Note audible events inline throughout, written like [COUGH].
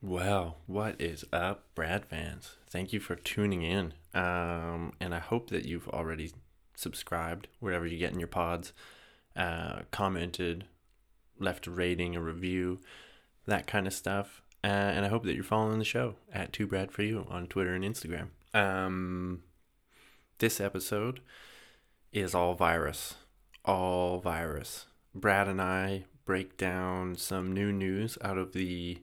Well, what is up, Brad fans? Thank you for tuning in. Um, and I hope that you've already subscribed wherever you get in your pods, uh, commented, left a rating, a review, that kind of stuff. Uh, and I hope that you're following the show at Two Brad for You on Twitter and Instagram. Um, this episode is all virus, all virus. Brad and I break down some new news out of the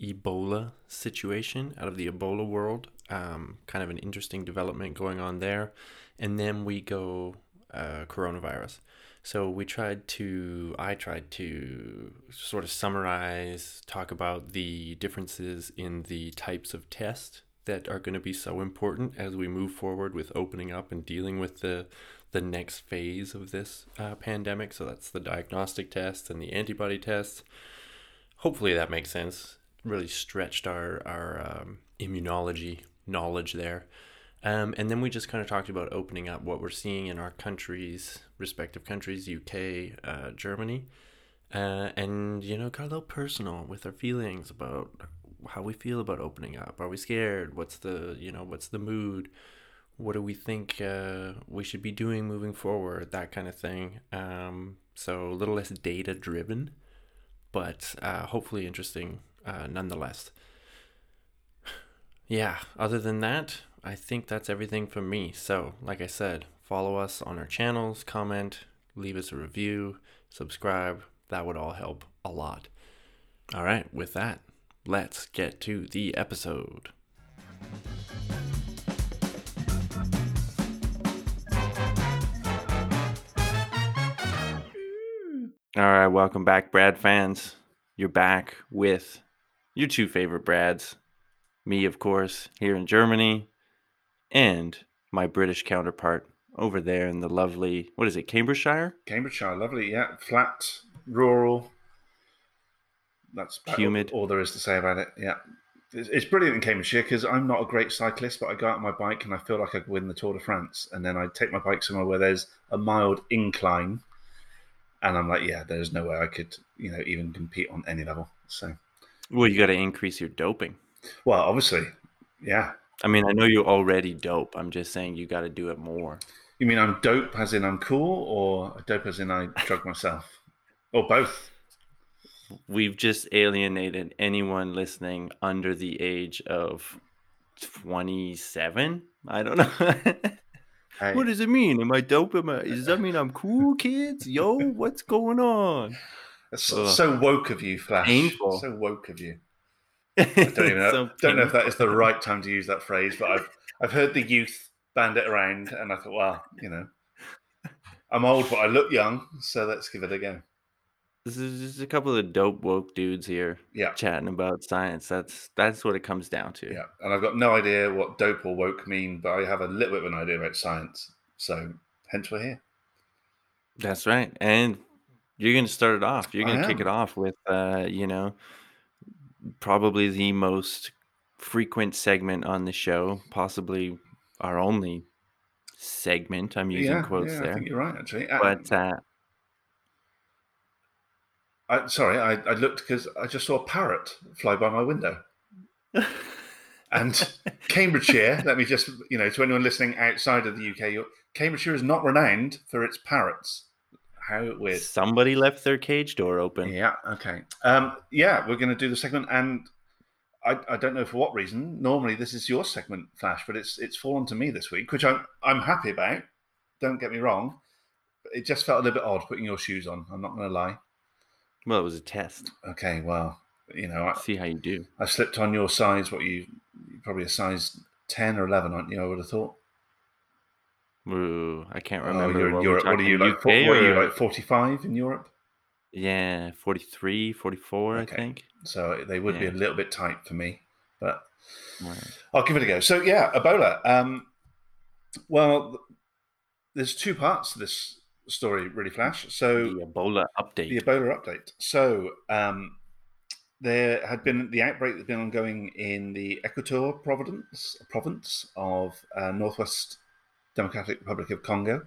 Ebola situation out of the Ebola world. Um, kind of an interesting development going on there. And then we go uh, coronavirus. So we tried to, I tried to sort of summarize, talk about the differences in the types of tests that are going to be so important as we move forward with opening up and dealing with the the next phase of this uh, pandemic. So that's the diagnostic tests and the antibody tests. Hopefully that makes sense really stretched our our um, immunology knowledge there. Um, and then we just kind of talked about opening up what we're seeing in our countries, respective countries, UK, uh, Germany, uh, and you know, got a little personal with our feelings about how we feel about opening up. Are we scared? What's the you know what's the mood? What do we think uh, we should be doing moving forward? That kind of thing. Um, so a little less data driven, but uh, hopefully interesting uh, nonetheless. [SIGHS] Yeah, other than that, I think that's everything from me. So, like I said, follow us on our channels, comment, leave us a review, subscribe. That would all help a lot. All right, with that, let's get to the episode. All right, welcome back, Brad fans. You're back with your two favorite Brads, me, of course, here in Germany, and my British counterpart over there in the lovely, what is it, Cambridgeshire? Cambridgeshire, lovely, yeah. Flat, rural. That's humid. All, all there is to say about it, yeah. It's, it's brilliant in Cambridgeshire because I'm not a great cyclist, but I go out on my bike and I feel like I could win the Tour de France. And then I take my bike somewhere where there's a mild incline. And I'm like, yeah, there's no way I could, you know, even compete on any level. So well, you got to increase your doping. Well, obviously, yeah. I mean, I know you're already dope. I'm just saying you got to do it more. You mean I'm dope as in I'm cool, or dope as in I drug myself, or both? We've just alienated anyone listening under the age of 27. I don't know. [LAUGHS] What does it mean? Am I dope? Am I, does that mean I'm cool, kids? Yo, what's going on? So, so, woke of you, Flash. Painful. So woke of you. [LAUGHS] I don't even know, so don't know if that is the right time to use that phrase, but I've I've heard the youth band it around, and I thought, well, you know, I'm old, but I look young, so let's give it a go. This is just a couple of dope woke dudes here, yeah, chatting about science. That's that's what it comes down to. Yeah, and I've got no idea what dope or woke mean, but I have a little bit of an idea about science, so hence we're here. That's right, and you're going to start it off. You're going to kick it off with, uh, you know, probably the most frequent segment on the show, possibly our only segment. I'm using Yeah, quotes yeah, I there, think you're right, actually. but uh, I, sorry, I, I looked because I just saw a parrot fly by my window. And Cambridgeshire, [LAUGHS] let me just, you know, to anyone listening outside of the UK, Cambridgeshire is not renowned for its parrots how weird. Somebody left their cage door open. Yeah. Okay. Um, yeah, we're going to do the segment, and I, I don't know for what reason. Normally, this is your segment, Flash, but it's it's fallen to me this week, which I'm I'm happy about. Don't get me wrong. It just felt a little bit odd putting your shoes on. I'm not going to lie. Well, it was a test. Okay. Well, you know, I, see how you do. I slipped on your size. What you probably a size ten or eleven, aren't you? I would have thought. Ooh, I can't oh, remember. Oh, you're Europe. What are you like? what are you like? Forty-five in Europe? Yeah, 43, 44, okay. I think. So they would yeah. be a little bit tight for me, but right. I'll give it a go. So yeah, Ebola. Um, well, there's two parts to this story, really, Flash. So the Ebola update. The Ebola update. So um, there had been the outbreak that's been ongoing in the Equateur province province of uh, northwest Democratic Republic of Congo.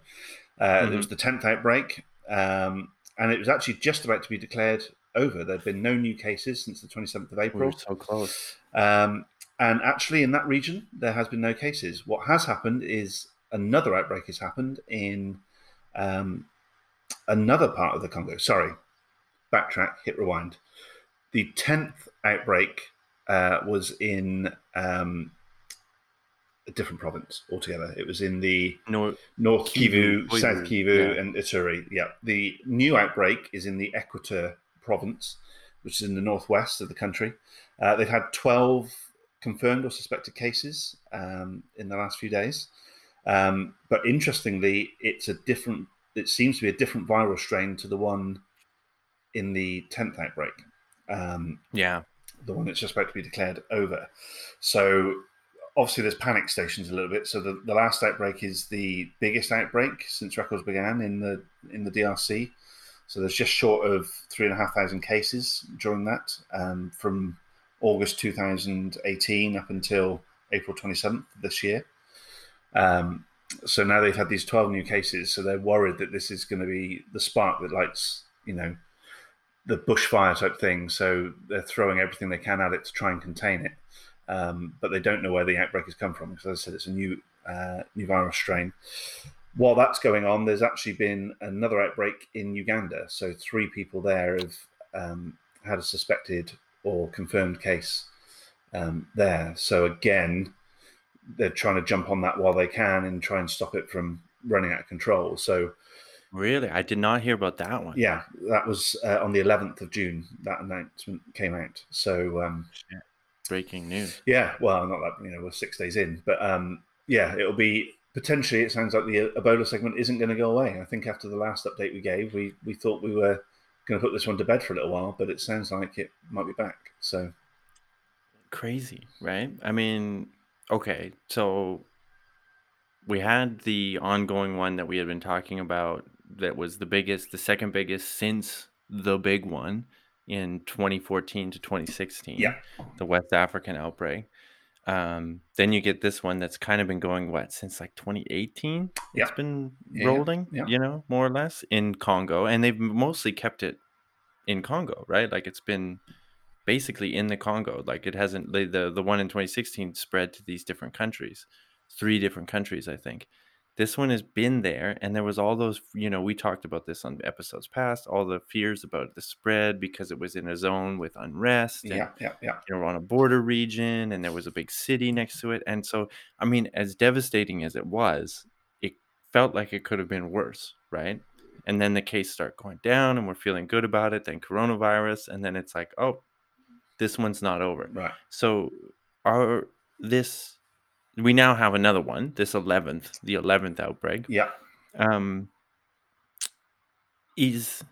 Uh, mm-hmm. It was the 10th outbreak, um, and it was actually just about to be declared over. There have been no new cases since the 27th of April. We so close. Um, and actually, in that region, there has been no cases. What has happened is another outbreak has happened in um, another part of the Congo. Sorry, backtrack, hit rewind. The 10th outbreak uh, was in um, a different province altogether. It was in the No, North Kivu, Kivu, South Kivu, yeah. and Ituri. Yeah. The new outbreak is in the Equateur province, which is in the northwest of the country. Uh, they've had 12 confirmed or suspected cases um, in the last few days. Um, but interestingly, it's a different, it seems to be a different viral strain to the one in the 10th outbreak. Um, yeah, the one that's just about to be declared over. So obviously there's panic stations a little bit. So the, the last outbreak is the biggest outbreak since records began in the in the DRC. So there's just short of three and a half thousand cases during that um, from August 2018 up until April 27th this year. Um, so now they've had these 12 new cases. So they're worried that this is going to be the spark that lights, you know, the bushfire type thing. So they're throwing everything they can at it to try and contain it. Um, but they don't know where the outbreak has come from because, as I said, it's a new uh, new virus strain. While that's going on, there's actually been another outbreak in Uganda. So three people there have um, had a suspected or confirmed case um, there. So again, they're trying to jump on that while they can and try and stop it from running out of control. So really, I did not hear about that one. yeah, that was uh, on the 11th of June. That announcement came out. So um, Breaking news. yeah, well, not that you know we're six days in, but um, yeah, it'll be potentially. It sounds like the Ebola segment isn't going to go away. I think after the last update we gave, we we thought we were going to put this one to bed for a little while, but it sounds like it might be back. So Crazy, right? I mean, okay, so we had the ongoing one that we had been talking about that was the biggest, the second biggest since the big one in 2014 to 2016. Yeah. The West African outbreak. Um, then you get this one that's kind of been going what since like 2018. Yeah. It's been Yeah, rolling, yeah. you know, more or less in Congo, and they've mostly kept it in Congo, right? Like it's been basically in the Congo. Like it hasn't the the, the one in 2016 spread to these different countries, three different countries, I think. This one has been there, and there was all those. You know, we talked about this on episodes past. All the fears about the spread because it was in a zone with unrest. and, yeah, yeah, yeah, you know, on a border region, and there was a big city next to it. And so, I mean, as devastating as it was, it felt like it could have been worse, right? And then the case start going down, and we're feeling good about it. Then coronavirus, and then it's like, oh, this one's not over. right. So, are this? We now have another one. This eleventh, the eleventh outbreak. Yeah, Um, is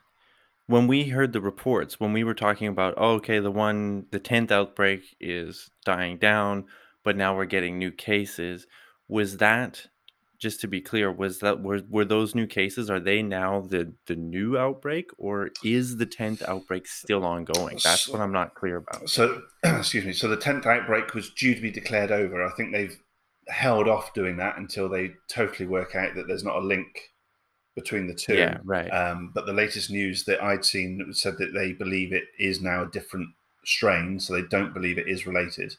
when we heard the reports when we were talking about oh, okay the one the 10th outbreak is dying down but now we're getting new cases was that just to be clear was that were, were those new cases are they now the the new outbreak or is the 10th outbreak still ongoing that's what i'm not clear about So, [CLEARS THROAT] excuse me. So the tenth outbreak was due to be declared over. I think they've held off doing that until they totally work out that there's not a link between the two. yeah right Um, but the latest news that I'd seen said that they believe it is now a different strain, so they don't believe it is related.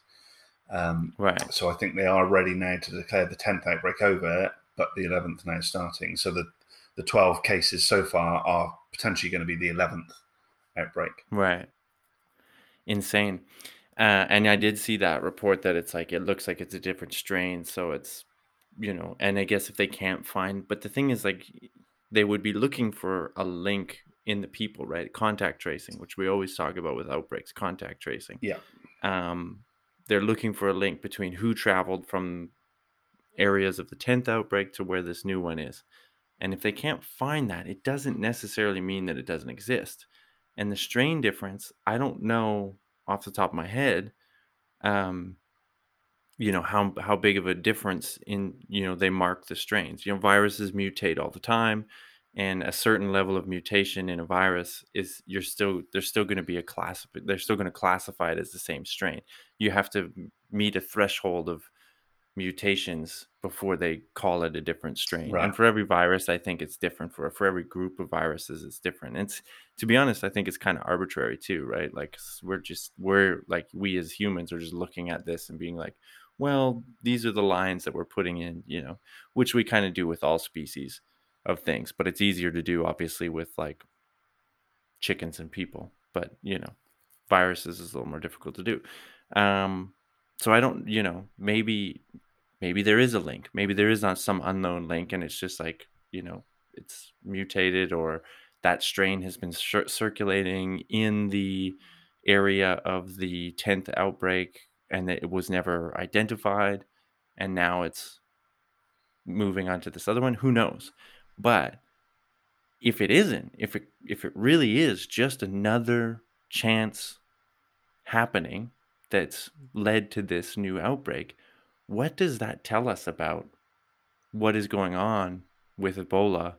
Um, right so I think they are ready now to declare the tenth outbreak over, but the eleventh now starting. So the the twelve cases so far are potentially going to be the eleventh outbreak. Right. Insane. Uh, and I did see that report that it's like it looks like it's a different strain, so it's you know, and I guess if they can't find, but the thing is like they would be looking for a link in the people, right? Contact tracing, which we always talk about with outbreaks, contact tracing. Yeah. Um, they're looking for a link between who traveled from areas of the 10th outbreak to where this new one is. And if they can't find that, it doesn't necessarily mean that it doesn't exist. And the strain difference, I don't know off the top of my head, um, you know, how how big of a difference in, you know, they mark the strains. You know, viruses mutate all the time. And a certain level of mutation in a virus is you're still there's still going to be a class they're still going to classify it as the same strain. You have to meet a threshold of mutations before they call it a different strain. Right. And for every virus, I think it's different. For for every group of viruses, it's different. And it's to be honest, I think it's kind of arbitrary too, right? Like we're just we're like we as humans are just looking at this and being like, well, these are the lines that we're putting in, you know, which we kind of do with all species of things, but it's easier to do obviously with like chickens and people. But you know, viruses is a little more difficult to do. Um, so I don't, you know, maybe maybe there is a link. Maybe there is not some unknown link, and it's just like you know, it's mutated or that strain has been cir- circulating in the area of the 10th outbreak and it was never identified and now it's moving on to this other one who knows but if it isn't if it if it really is just another chance happening that's led to this new outbreak, what does that tell us about what is going on with Ebola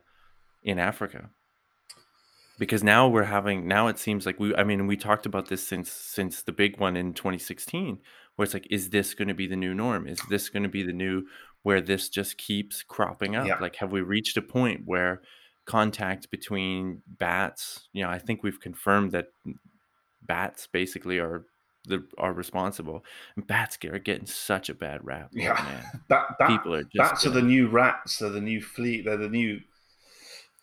in Africa? Because now we're having now it seems like we I mean we talked about this since since the big one in 2016 where it's like is this going to be the new norm? Is this going to be the new where this just keeps cropping up? Yeah. Like have we reached a point where contact between bats, you know, I think we've confirmed that bats basically are the are responsible. And bats are getting such a bad rap. Yeah. man. [LAUGHS] That, that People are just bats are the new rats. They're the new fleet. They're the new.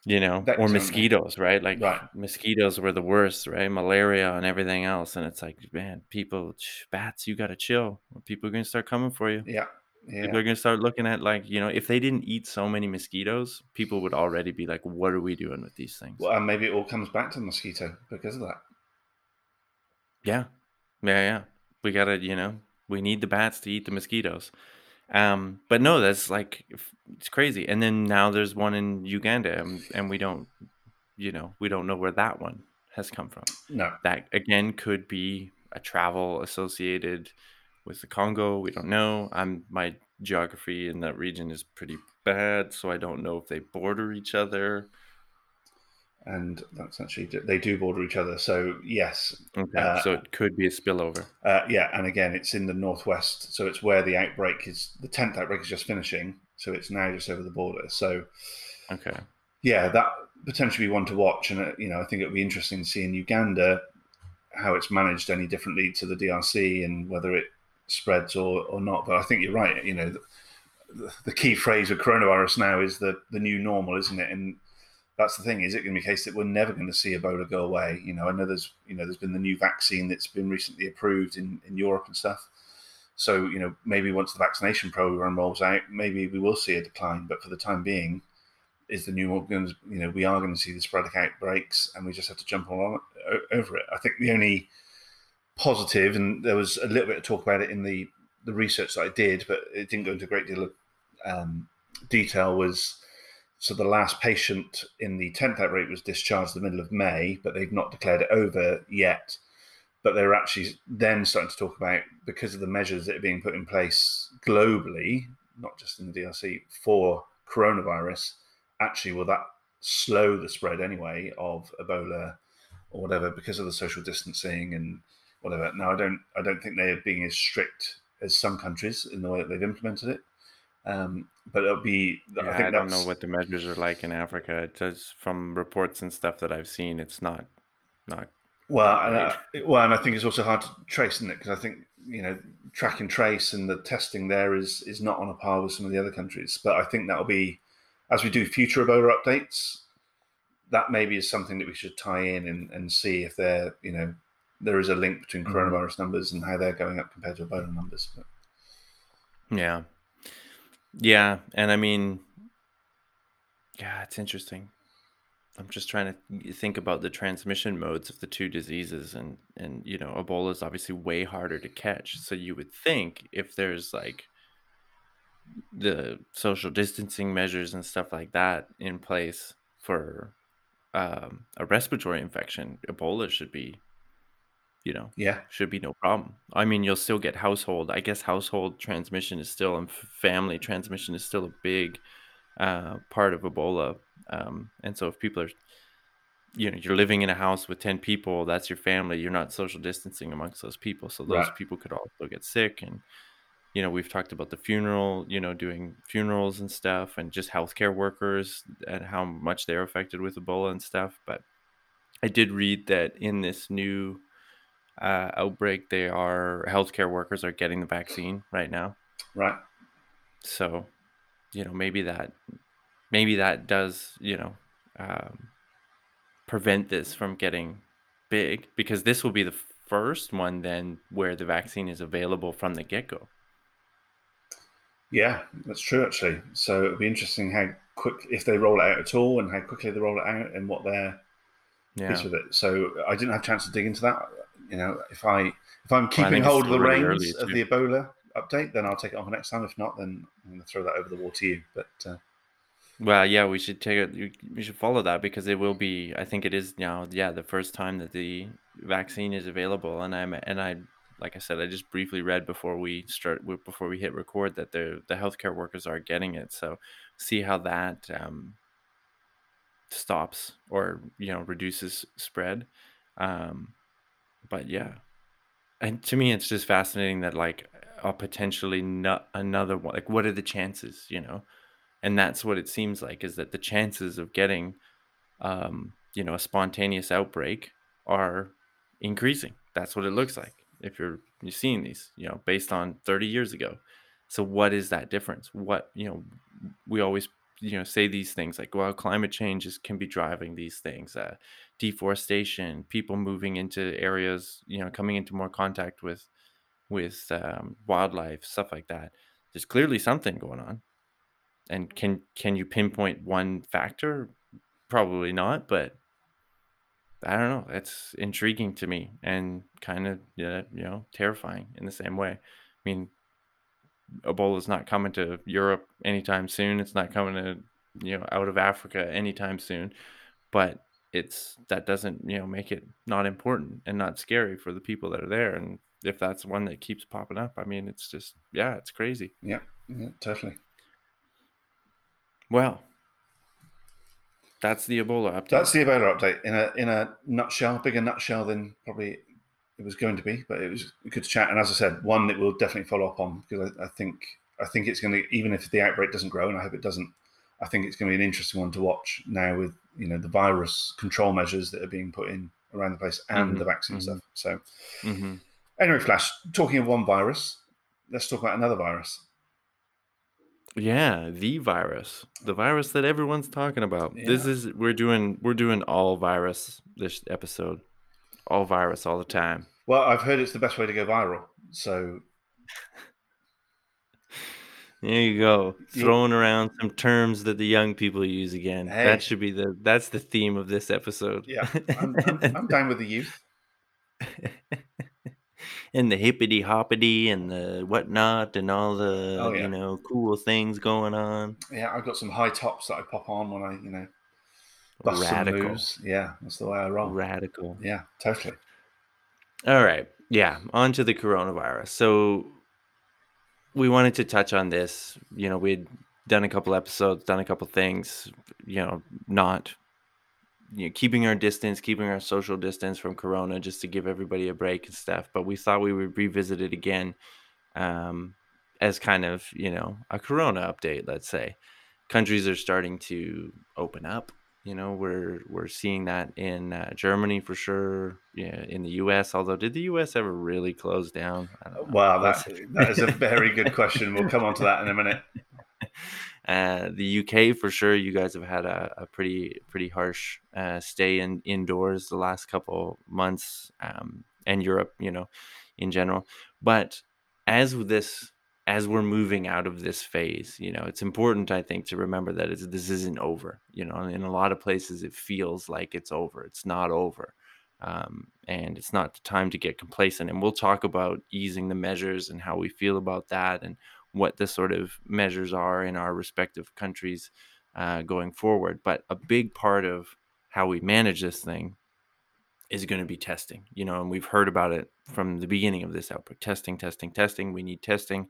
you know, or mosquitoes, right? Like Right. mosquitoes were the worst, right? Malaria and everything else, and it's like, man, people, bats, you got to chill. People are gonna start coming for you. Yeah. Yeah. People are gonna start looking at like, you know, if they didn't eat so many mosquitoes, people would already be like, what are we doing with these things? Well, and maybe it all comes back to the mosquito because of that. Yeah, yeah, yeah. We gotta, you know, we need the bats to eat the mosquitoes. Um, but no, that's like it's crazy. And then now there's one in Uganda, and, and we don't, you know, we don't know where that one has come from. No. That again could be a travel associated with the Congo. We don't know. I'm my geography in that region is pretty bad, so I don't know if they border each other. And that's actually they do border each other. So yes, Okay, Uh, so it could be a spillover. uh, yeah. And again, it's in the northwest. So it's where the outbreak is. The tenth outbreak is just finishing. So it's now just over the border. So Okay. yeah, that potentially be one to watch. And uh, you know, I think it would be interesting to see in Uganda how it's managed any differently to the DRC and whether it spreads or, or not. But I think you're right. You know, the, the key phrase of coronavirus now is the the new normal, isn't it? And that's the thing. Is it going to be a case that we're never going to see Ebola go away? You know, I know there's you know there's been the new vaccine that's been recently approved in in Europe and stuff. So you know maybe once the vaccination program rolls out, maybe we will see a decline. But for the time being, is the new organs. You know, we are going to see the sporadic outbreaks, and we just have to jump along over it. I think the only positive, and there was a little bit of talk about it in the the research that I did, but it didn't go into a great deal of um, detail. Was so the last patient in the tenth outbreak was discharged the middle of May, but they've not declared it over yet. But they're actually then starting to talk about because of the measures that are being put in place globally, not just in the DRC for coronavirus. Actually, will that slow the spread anyway of Ebola or whatever because of the social distancing and whatever? Now, I don't, I don't think they're being as strict as some countries in the way that they've implemented it. Um, but it'll be. Yeah, I I, don't know what the measures are like in Africa. It does from reports and stuff that I've seen. It's not, not. Well, and I, well, and I think it's also hard to trace, isn't it? Because I think you know track and trace and the testing there is is not on a par with some of the other countries. But I think that'll be as we do future Ebola updates. That maybe is something that we should tie in and, and see if there you know there is a link between Mhm. coronavirus numbers and how they're going up compared to Ebola numbers. But Yeah, yeah, and I mean, yeah, it's interesting. I'm just trying to think about the transmission modes of the two diseases, and and you know, Ebola is obviously way harder to catch. So you would think if there's like the social distancing measures and stuff like that in place for um, a respiratory infection, Ebola should be, you know, yeah, should be no problem. I mean, you'll still get household. I guess household transmission is still and family transmission is still a big uh, part of Ebola. Um, and so if people are, you know, you're living in a house with ten people, that's your family. You're not social distancing amongst those people, so those Right. people could also get sick, and you know, we've talked about the funeral, you know, doing funerals and stuff, and just healthcare workers and how much they're affected with Ebola and stuff. But I did read that in this new uh, outbreak, they are healthcare workers are getting the vaccine right now. Right. So, you know, maybe that, maybe that does, you know, um, prevent this from getting big because this will be the first one then where the vaccine is available from the get go. Yeah, that's true actually. So it'll be interesting how quick if they roll it out at all and how quickly they roll it out and what their Yeah. piece with it. So I didn't have a chance to dig into that. You know, if I if I'm keeping hold of the really reins of the Ebola update, then I'll take it on for next time. If not, then I'm going to throw that over the wall to you. But uh, Well, yeah, we should take it. we- We should follow that because it will be. I think it is now. Yeah, the first time that the vaccine is available, and I'm and I, like I said, I just briefly read before we start before we hit record that the the healthcare workers are getting it. So see how that um, stops or you know reduces spread. Um, but yeah, and to me, it's just fascinating that like a potentially not another one. Like, what are the chances? You know and that's what it seems like is that the chances of getting um, you know a spontaneous outbreak are increasing that's what it looks like if you're you're seeing these you know based on 30 years ago so what is that difference what you know we always you know say these things like well climate change is, can be driving these things uh, deforestation people moving into areas you know coming into more contact with with um, wildlife stuff like that there's clearly something going on and can can you pinpoint one factor? Probably not, but I don't know. That's intriguing to me and kind of you know terrifying in the same way. I mean, Ebola's not coming to Europe anytime soon. It's not coming to you know out of Africa anytime soon, but it's that doesn't you know make it not important and not scary for the people that are there. And if that's one that keeps popping up, I mean, it's just yeah, it's crazy. yeah, yeah, totally. Well, that's the Ebola update. That's the Ebola update in a in a nutshell, bigger nutshell than probably it was going to be, but it was good chat. And as I said, one that we'll definitely follow up on because I, I think I think it's going to even if the outbreak doesn't grow, and I hope it doesn't. I think it's going to be an interesting one to watch now with you know the virus control measures that are being put in around the place and Mhm, the vaccine mhm. stuff. So hmm anyway, Flash. Talking of one virus, let's talk about another virus. Yeah, the virus, the virus that everyone's talking about. This is we're doing we're doing all virus this episode, all virus all the time. Well, I've heard it's the best way to go viral. So [LAUGHS] There you go, throwing around some terms that the young people use again. Hey. That should be the that's the theme of this episode. yeah, I'm, I'm, I'm [LAUGHS] down with the youth. and the hippity hoppity and the whatnot and all the Oh, yeah. you know cool things going on. Yeah, I've got some high tops that I pop on when I you know bust some moves. Yeah, that's the way I roll. radical. Yeah, totally. All right. Yeah. On to the coronavirus. So we wanted to touch on this. You know, we'd done a couple episodes, done a couple things, you know, not you know, keeping our distance, keeping our social distance from corona just to give everybody a break and stuff. But we thought we would revisit it again um, as kind of, you know, a corona update, let's say. Countries are starting to open up. You know, we're we're seeing that in uh, Germany for sure. Yeah, in the U.S. Although, did the U.S. ever really close down? I don't know. Wow, Let's- that, that is a very good question. We'll come on to that in a minute. [LAUGHS] Uh, the UK for sure. You guys have had a, a pretty pretty harsh uh, stay in indoors the last couple months, um, and Europe, you know, in general. But as with this, as we're moving out of this phase, you know, it's important I think to remember that this isn't over. You know, in a lot of places it feels like it's over. It's not over. Um, and it's not the time to get complacent. And we'll talk about easing the measures and how we feel about that and what the sort of measures are in our respective countries uh, going forward. But a big part of how we manage this thing is going to be testing, you know, and we've heard about it from the beginning of this outbreak testing, testing, testing. We need testing.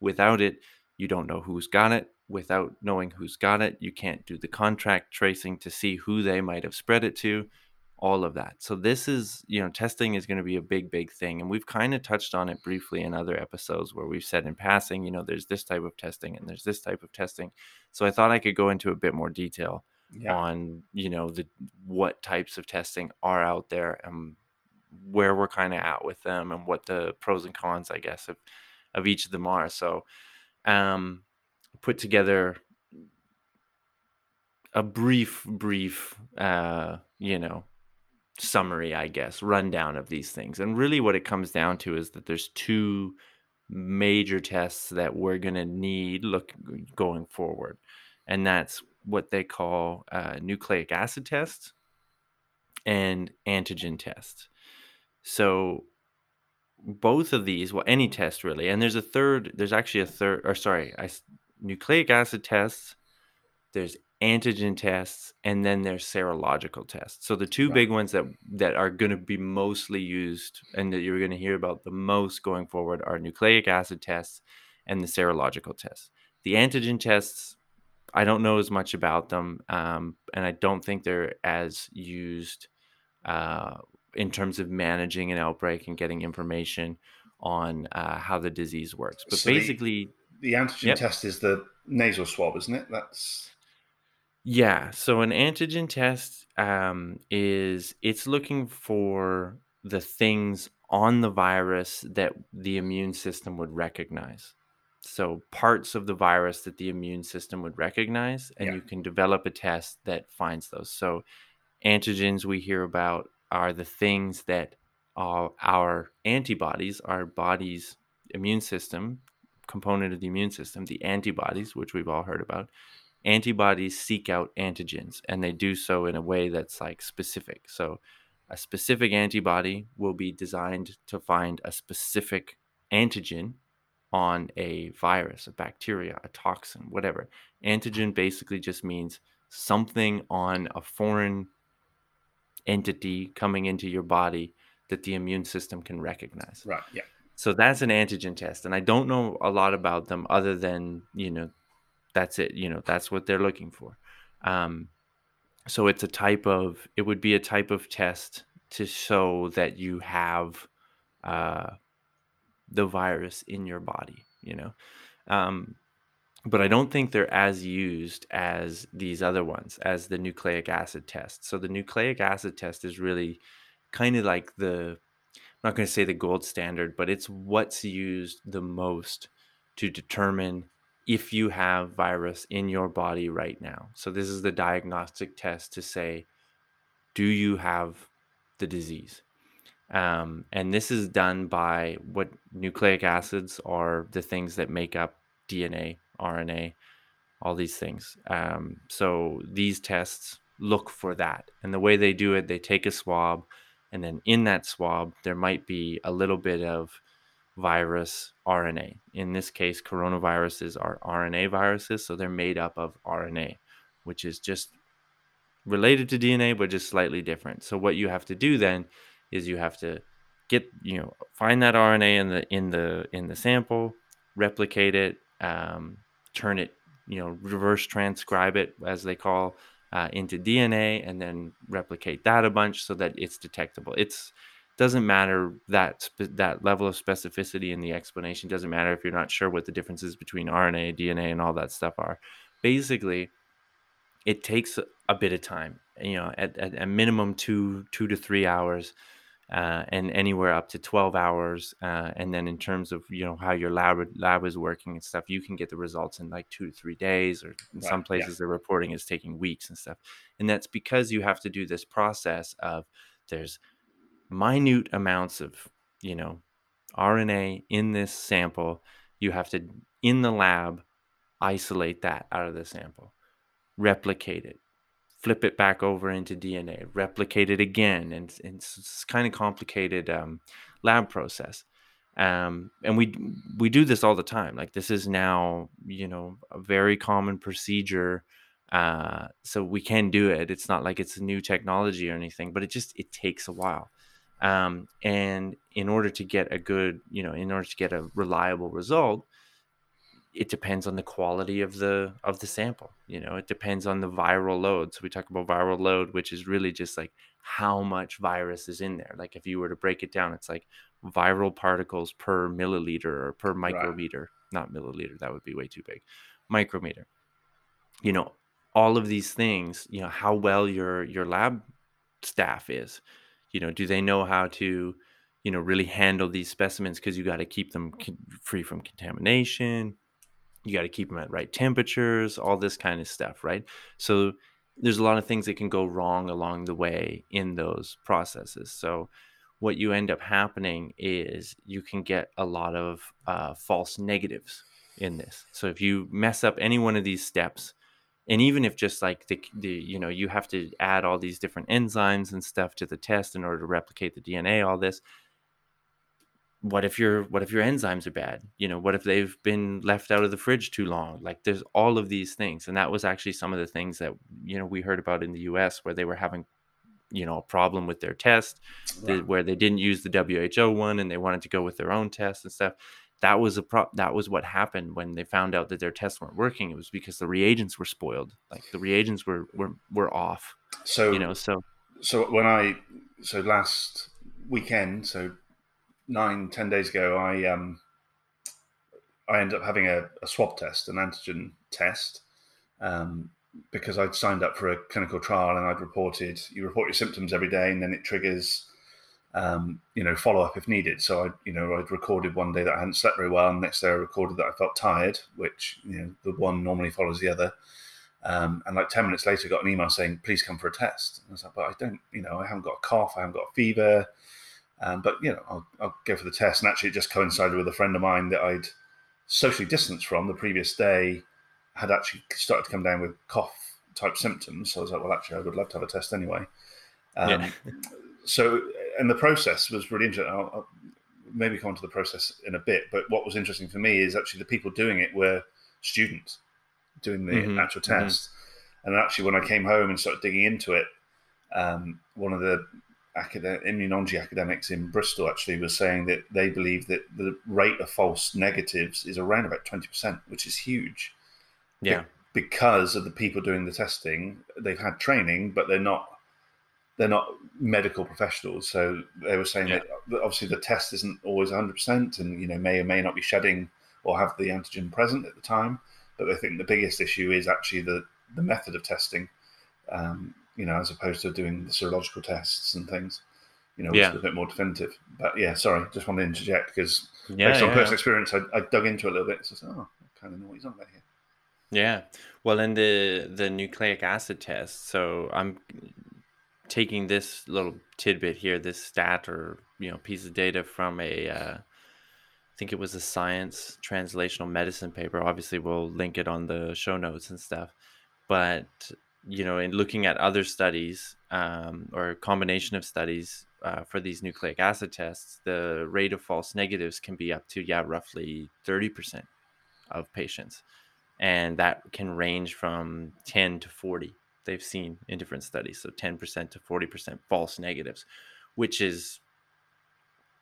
Without it, you don't know who's got it. Without knowing who's got it, you can't do the contact tracing to see who they might have spread it to. all of that. So this is, you know, testing is going to be a big, big thing. And we've kind of touched on it briefly in other episodes where we've said in passing, you know, there's this type of testing and there's this type of testing. So I thought I could go into a bit more detail yeah. on, you know, the what types of testing are out there and where we're kind of at with them and what the pros and cons, I guess, of of each of them are. So um put together a brief, brief, uh, you know, summary, I guess, rundown of these things. And really, what it comes down to is that there's two major tests that we're going to need look going forward, and that's what they call uh, nucleic acid tests and antigen tests. So both of these, well, any test really, and there's a third. There's actually a third, or sorry, I, nucleic acid tests. There's antigen tests and then there's serological tests so the two right. big ones that that are going to be mostly used and that you're going to hear about the most going forward are nucleic acid tests and the serological tests the antigen tests i don't know as much about them um, and i don't think they're as used uh, in terms of managing an outbreak and getting information on uh, how the disease works but so basically the, the antigen yep. test is the nasal swab isn't it that's yeah. So an antigen test um, is it's looking for the things on the virus that the immune system would recognize. So parts of the virus that the immune system would recognize, and yeah. you can develop a test that finds those. So antigens we hear about are the things that uh, our antibodies, our body's immune system, component of the immune system, the antibodies, which we've all heard about, antibodies seek out antigens and they do so in a way that's like specific. So a specific antibody will be designed to find a specific antigen on a virus, a bacteria, a toxin, whatever. Antigen basically just means something on a foreign entity coming into your body that the immune system can recognize. Right. Yeah. So that's an antigen test. And I don't know a lot about them other than, you know, that's it you know that's what they're looking for um, so it's a type of it would be a type of test to show that you have uh, the virus in your body you know um, but i don't think they're as used as these other ones as the nucleic acid test so the nucleic acid test is really kind of like the I'm not going to say the gold standard but it's what's used the most to determine if you have virus in your body right now. So this is the diagnostic test to say, do you have the disease? Um, and this is done by what nucleic acids are the things that make up DNA, RNA, all these things. Um, so these tests look for that. And the way they do it, they take a swab, and then in that swab, there might be a little bit of virus RNA. In this case, coronaviruses are RNA viruses, so they're made up of RNA, which is just related to DNA but just slightly different. So what you have to do then is you have to get you know find that RNA in the in the in the sample, replicate it, um, turn it you know reverse transcribe it as they call uh, into DNA, and then replicate that a bunch so that it's detectable. It's doesn't matter that that level of specificity in the explanation doesn't matter if you're not sure what the differences between RNA, DNA, and all that stuff are. Basically, it takes a bit of time. You know, at, at a minimum two two to three hours, uh, and anywhere up to twelve hours. Uh, and then in terms of you know how your lab lab is working and stuff, you can get the results in like two to three days, or in right, some places yeah. the reporting is taking weeks and stuff. And that's because you have to do this process of there's minute amounts of, you know, RNA in this sample. You have to, in the lab, isolate that out of the sample, replicate it, flip it back over into DNA, replicate it again. And, and it's, kind of complicated um, lab process. Um, and we we do this all the time. Like this is now, you know, a very common procedure. Uh, so we can do it. It's not like it's a new technology or anything, but it just it takes a while. Um, and in order to get a good, you know, in order to get a reliable result, it depends on the quality of the of the sample you know? It depends on the viral load. So we talk about viral load which is really just like how much virus is in there. Like if you were to break it down it's like viral particles per milliliter or per micrometer right. not milliliter that would be way too big micrometer. You know all of these things you know how well your your lab staff is. You know do they know how to you know really handle these specimens because you got to keep them free from contamination you got to keep them at right temperatures all this kind of stuff right? So there's a lot of things that can go wrong along the way in those processes. So what you end up happening is you can get a lot of uh, false negatives in this. So if you mess up any one of these steps and even if just like the, the you know you have to add all these different enzymes and stuff to the test in order to replicate the dna all this what if your what if your enzymes are bad? You know what if they've been left out of the fridge too long? Like there's all of these things and that was actually some of the things that you know we heard about in the US where they were having you know a problem with their test wow. where they didn't use the WHO one and they wanted to go with their own test and stuff. That was a pro that was what happened when they found out that their tests weren't working. It was because the reagents were spoiled. Like the reagents were were, were off so you know so so when i so last weekend so nine, ten days ago, I um, I ended up having a, a swab test, an antigen test, um, because I'd signed up for a clinical trial and I'd reported. You report your symptoms every day, and then it triggers, um, you know, follow up if needed. So I, you know, I'd recorded one day that I hadn't slept very well, and next day I recorded that I felt tired, which you know, the one normally follows the other. Um, and like 10 minutes later, got an email saying, please come for a test. And I was like, but I don't, you know, I haven't got a cough, I haven't got a fever. Um, but you know, I'll, I'll, go for the test. And actually, it just coincided with a friend of mine that I'd socially distanced from the previous day had actually started to come down with cough type symptoms. So I was like, well, actually, I would love to have a test anyway. Um, yeah. so, and the process was really interesting. I'll, I'll, maybe come on to the process in a bit. But what was interesting for me is actually the people doing it were students doing the mm-hmm. actual mm-hmm. test. Mm-hmm. And actually, when I came home and started digging into it, um, one of the academic, immunology academics in Bristol actually was saying that they believe that the rate of false negatives is around about 20%, which is huge. Yeah. Be- because of the people doing the testing, they've had training, but they're not they're not medical professionals. So they were saying yeah. that obviously the test isn't always 100% and you know may or may not be shedding or have the antigen present at the time. But they think the biggest issue is actually the the method of testing. Um, you know, as opposed to doing the serological tests and things, you know, which yeah. is a bit more definitive. But yeah, sorry, just want to interject because yeah, based on yeah, personal experience, I, I, dug into it a little bit. So, oh, I kind of know what he's on about here. Yeah, well, in the the nucleic acid test, so I'm taking this little tidbit here, this stat or you know piece of data from a, uh, I think it was a Science Translational Medicine paper. Obviously, we'll link it on the show notes and stuff. But you know, in looking at other studies um, or a combination of studies uh, for these nucleic acid tests, the rate of false negatives can be up to, yeah, roughly 30% of patients. And that can range from 10 to 40, they've seen in different studies. So 10% to 40% false negatives, which is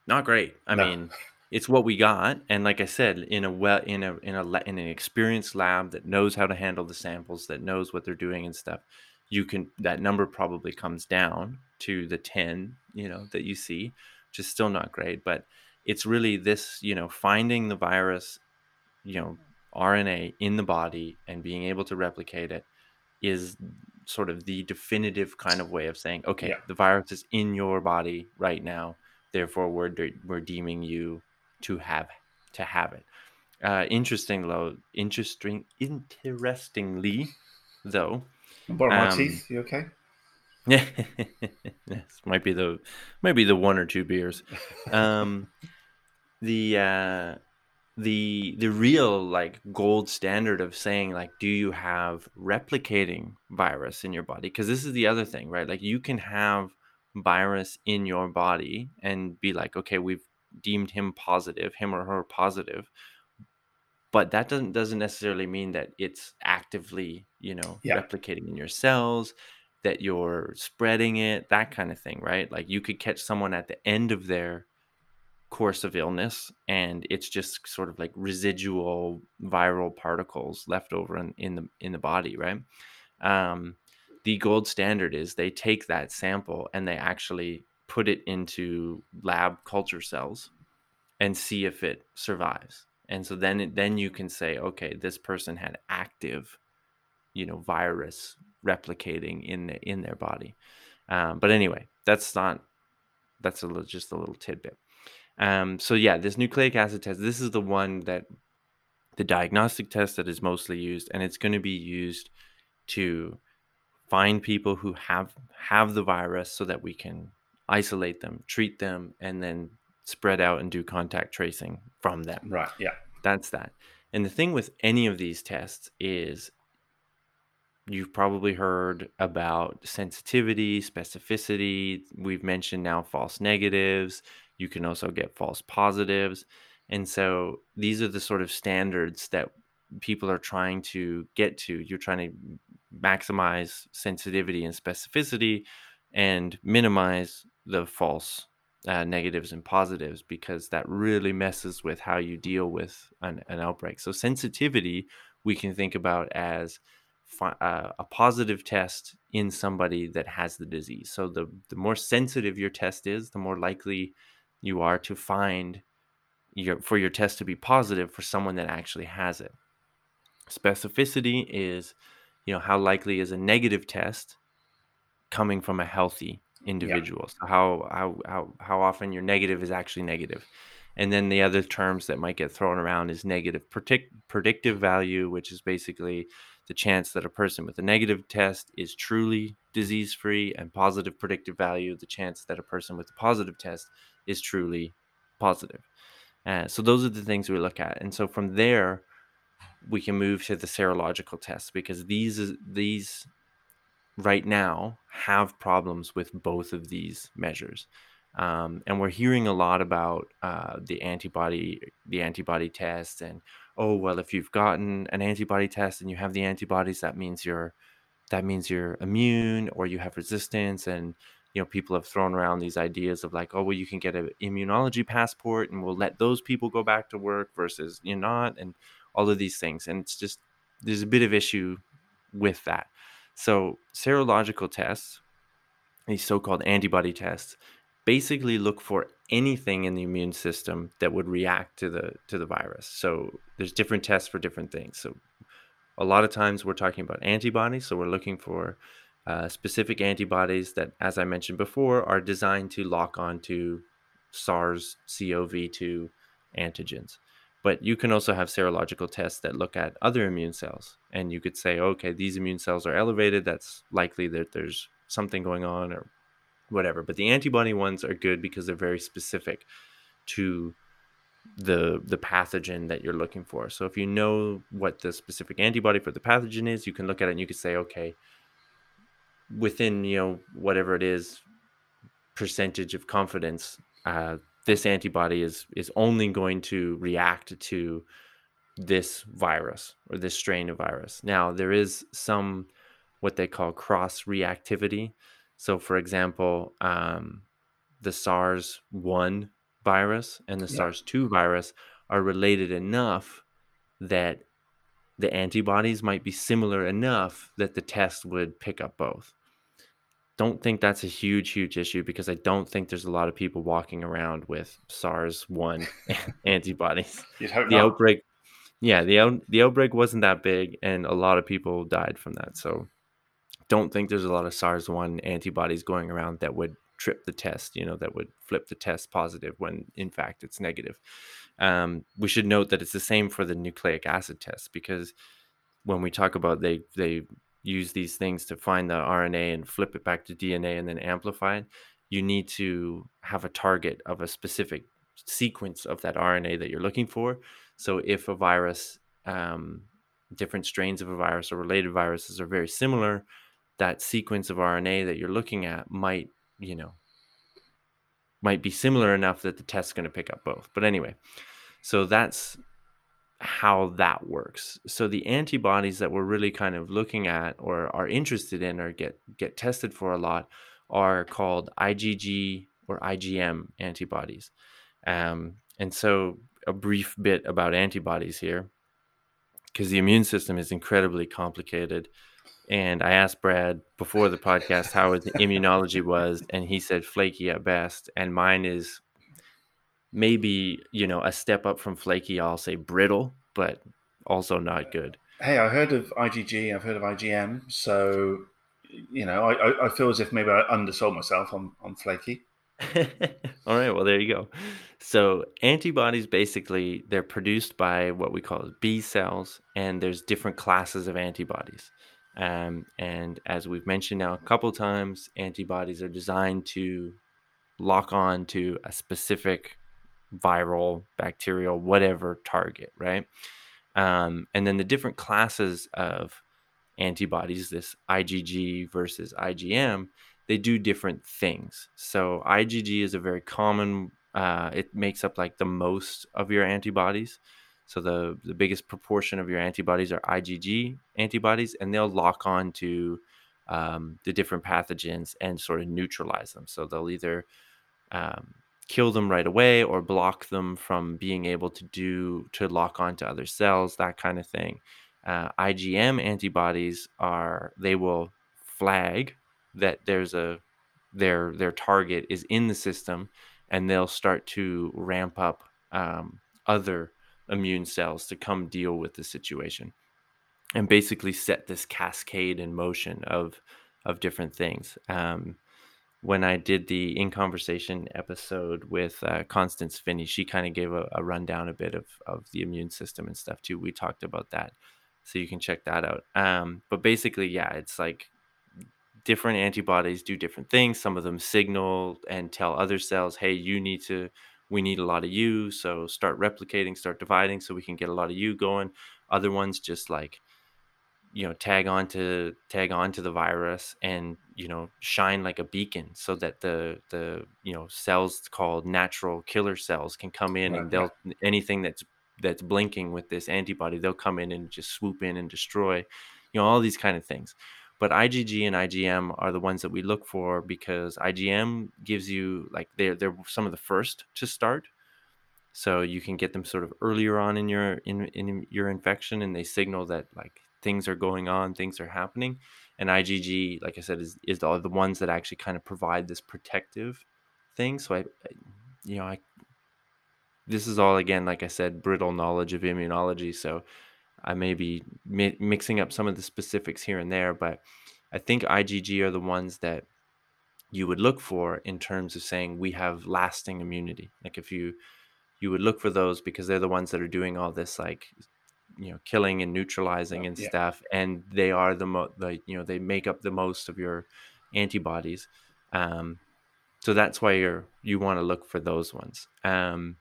not great. I no. mean, it's what we got and like i said in a well in a in a in an experienced lab that knows how to handle the samples that knows what they're doing and stuff you can that number probably comes down to the 10 you know that you see which is still not great but it's really this you know finding the virus you know rna in the body and being able to replicate it is sort of the definitive kind of way of saying okay yeah. the virus is in your body right now therefore we're de- we're deeming you to have to have it. Uh, interesting though, interesting, interestingly though. Bottom um, my teeth. You okay? Yeah, [LAUGHS] yes, might be the maybe the one or two beers. Um, [LAUGHS] the uh, the the real like gold standard of saying like, do you have replicating virus in your body? Because this is the other thing, right? Like you can have virus in your body and be like, okay, we've deemed him positive, him or her positive. But that doesn't doesn't necessarily mean that it's actively, you know, yeah. replicating in your cells, that you're spreading it, that kind of thing, right? Like you could catch someone at the end of their course of illness and it's just sort of like residual viral particles left over in, in the in the body right um, the gold standard is they take that sample and they actually put it into lab culture cells and see if it survives. And so then then you can say okay this person had active you know virus replicating in the, in their body. Um, but anyway that's not that's a little, just a little tidbit. Um, so yeah, this nucleic acid test, this is the one that the diagnostic test that is mostly used, and it's going to be used to find people who have have the virus so that we can isolate them, treat them, and then spread out and do contact tracing from them. Right. Yeah. That's that. And the thing with any of these tests is you've probably heard about sensitivity, specificity. We've mentioned now false negatives. You can also get false positives. And so these are the sort of standards that people are trying to get to. You're trying to maximize sensitivity and specificity and minimize the false uh, negatives and positives because that really messes with how you deal with an, an outbreak. So, sensitivity we can think about as fi- uh, a positive test in somebody that has the disease. So, the, the more sensitive your test is, the more likely you are to find your for your test to be positive for someone that actually has it. Specificity is, you know, how likely is a negative test coming from a healthy individual. Yeah. How how how how often your negative is actually negative. And then the other terms that might get thrown around is negative predict, predictive value, which is basically the chance that a person with a negative test is truly disease free, and positive predictive value, the chance that a person with a positive test is truly positive. Uh, so those are the things we look at, and so from there, we can move to the serological tests because these these right now have problems with both of these measures. Um, and we're hearing a lot about uh, the antibody the antibody test and oh well if you've gotten an antibody test and you have the antibodies that means you're that means you're immune or you have resistance. And you know people have thrown around these ideas of like oh well you can get an immunology passport and we'll let those people go back to work versus you're not and all of these things. And it's just there's a bit of issue with that so serological tests these so-called antibody tests basically look for anything in the immune system that would react to the to the virus so there's different tests for different things so a lot of times we're talking about antibodies so we're looking for uh, specific antibodies that, as I mentioned before, are designed to lock onto SARS CoV 2 antigens. But you can also have serological tests that look at other immune cells. And you could say, okay, these immune cells are elevated. That's likely that there's something going on or whatever. But the antibody ones are good because they're very specific to the the pathogen that you're looking for. So if you know what the specific antibody for the pathogen is, you can look at it and you can say, okay, within you know whatever it is percentage of confidence uh, this antibody is is only going to react to this virus or this strain of virus. Now there is some what they call cross reactivity so for example um, the sars 1 virus and the yeah. sars 2 virus are related enough that the antibodies might be similar enough that the test would pick up both don't think that's a huge, huge issue because I don't think there's a lot of people walking around with SARS one [LAUGHS] antibodies. You'd hope the not. outbreak, yeah, the the outbreak wasn't that big, and a lot of people died from that. So, don't think there's a lot of SARS one antibodies going around that would trip the test. You know, that would flip the test positive when in fact it's negative. Um, we should note that it's the same for the nucleic acid test because when we talk about they they use these things to find the RNA and flip it back to DNA and then amplify it, you need to have a target of a specific sequence of that RNA that you're looking for. So if a virus, um, different strains of a virus or related viruses are very similar, that sequence of RNA that you're looking at might, you know, might be similar enough that the test's going to pick up both. But anyway, so that's how that works. So the antibodies that we're really kind of looking at or are interested in or get get tested for a lot are called IgG or IgM antibodies. Um, and so, a brief bit about antibodies here, because the immune system is incredibly complicated. And I asked Brad before the podcast how his immunology was, and he said flaky at best. And mine is maybe, you know, a step up from flaky. I'll say brittle, but also not good. Hey, I heard of IgG, I've heard of IgM. So, you know, I, I feel as if maybe I undersold myself on, on flaky. [LAUGHS] All right, well there you go. So antibodies basically they're produced by what we call B cells, and there's different classes of antibodies. Um, and as we've mentioned now a couple times, antibodies are designed to lock on to a specific viral, bacterial, whatever target, right? Um, and then the different classes of antibodies, this IgG versus IgM, they do different things. So IgG is a very common. Uh, it makes up like the most of your antibodies. So the the biggest proportion of your antibodies are IgG antibodies, and they'll lock on to um, the different pathogens and sort of neutralize them. So they'll either um, kill them right away or block them from being able to do to lock onto other cells, that kind of thing. Uh, IgM antibodies are they will flag that there's a their their target is in the system, and they'll start to ramp up um, other immune cells to come deal with the situation, and basically set this cascade in motion of of different things. Um, when I did the in conversation episode with uh, Constance Finney, she kind of gave a, a, rundown a bit of of the immune system and stuff too. We talked about that, so you can check that out. Um, but basically, yeah, it's like different antibodies do different things. Some of them signal and tell other cells, "Hey, you need to." We need a lot of you, so start replicating, start dividing, so we can get a lot of you going. Other ones just like you know tag on to tag on to the virus and you know shine like a beacon so that the the you know cells called natural killer cells can come in right, and they'll anything that's that's blinking with this antibody they'll come in and just swoop in and destroy you know all these kind of things. But IgG and IgM are the ones that we look for because IgM gives you like they're they're some of the first to start. So you can get them sort of earlier on in your in, in your infection and they signal that like things are going on, things are happening. And IgG, like I said, is is the, the ones that actually kind of provide this protective thing. So I, I you know, I this is all again, like I said, brittle knowledge of immunology. So I may be mi- mixing up some of the specifics here and there, but I think IgG are the ones that you would look for in terms of saying we have lasting immunity. Like if you you would look for those because they're the ones that are doing all this like you know killing and neutralizing and yeah. stuff and they are the mo the you know they make up the most of your antibodies um so that's why you're you want to look for those ones um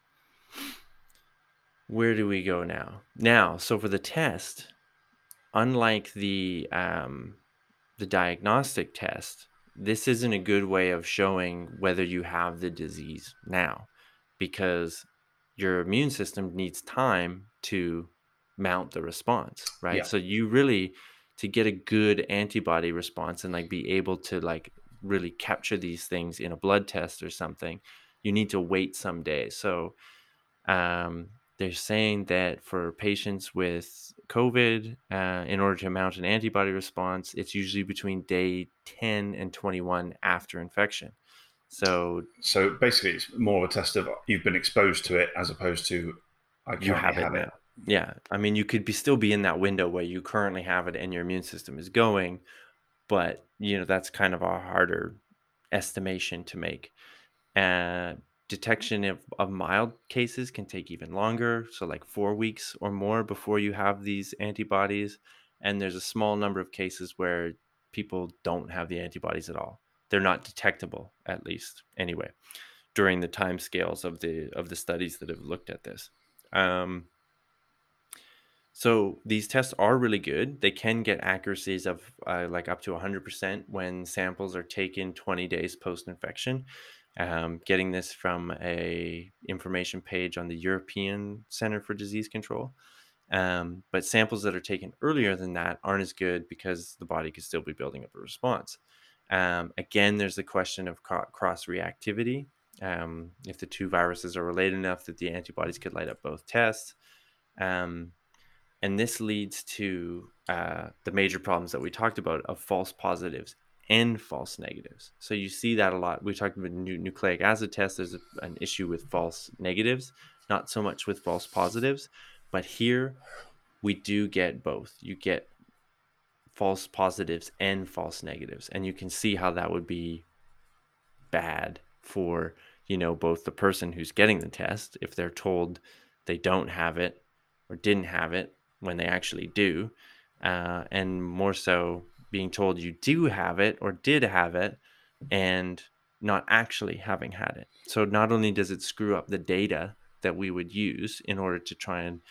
where do we go now now so for the test unlike the um the diagnostic test this isn't a good way of showing whether you have the disease now because your immune system needs time to mount the response, right? Yeah. So you really to get a good antibody response and like be able to like really capture these things in a blood test or something, you need to wait some days. So um, they're saying that for patients with COVID, uh, in order to mount an antibody response, it's usually between day 10 and 21 after infection. So, so basically, it's more of a test of you've been exposed to it as opposed to I you have, have it, it. Yeah, I mean, you could be still be in that window where you currently have it and your immune system is going, but you know that's kind of a harder estimation to make. Uh, detection of, of mild cases can take even longer, so like four weeks or more before you have these antibodies. And there's a small number of cases where people don't have the antibodies at all. They're not detectable, at least anyway, during the time scales of the of the studies that have looked at this. Um, so these tests are really good. They can get accuracies of uh, like up to 100% when samples are taken 20 days post infection. Um, getting this from a information page on the European Center for Disease Control. Um, but samples that are taken earlier than that aren't as good because the body could still be building up a response. Um, again, there's the question of cross reactivity. um, if the two viruses are related enough that the antibodies could light up both tests. Um, and this leads to uh, the major problems that we talked about of false positives and false negatives. So you see that a lot. We talked about nu- nucleic acid tests. There's a, an issue with false negatives, not so much with false positives. But here we do get both. You get false positives and false negatives. And you can see how that would be bad for, you know, both the person who's getting the test, if they're told they don't have it or didn't have it when they actually do, uh, and more so being told you do have it or did have it and not actually having had it. So not only does it screw up the data that we would use in order to try and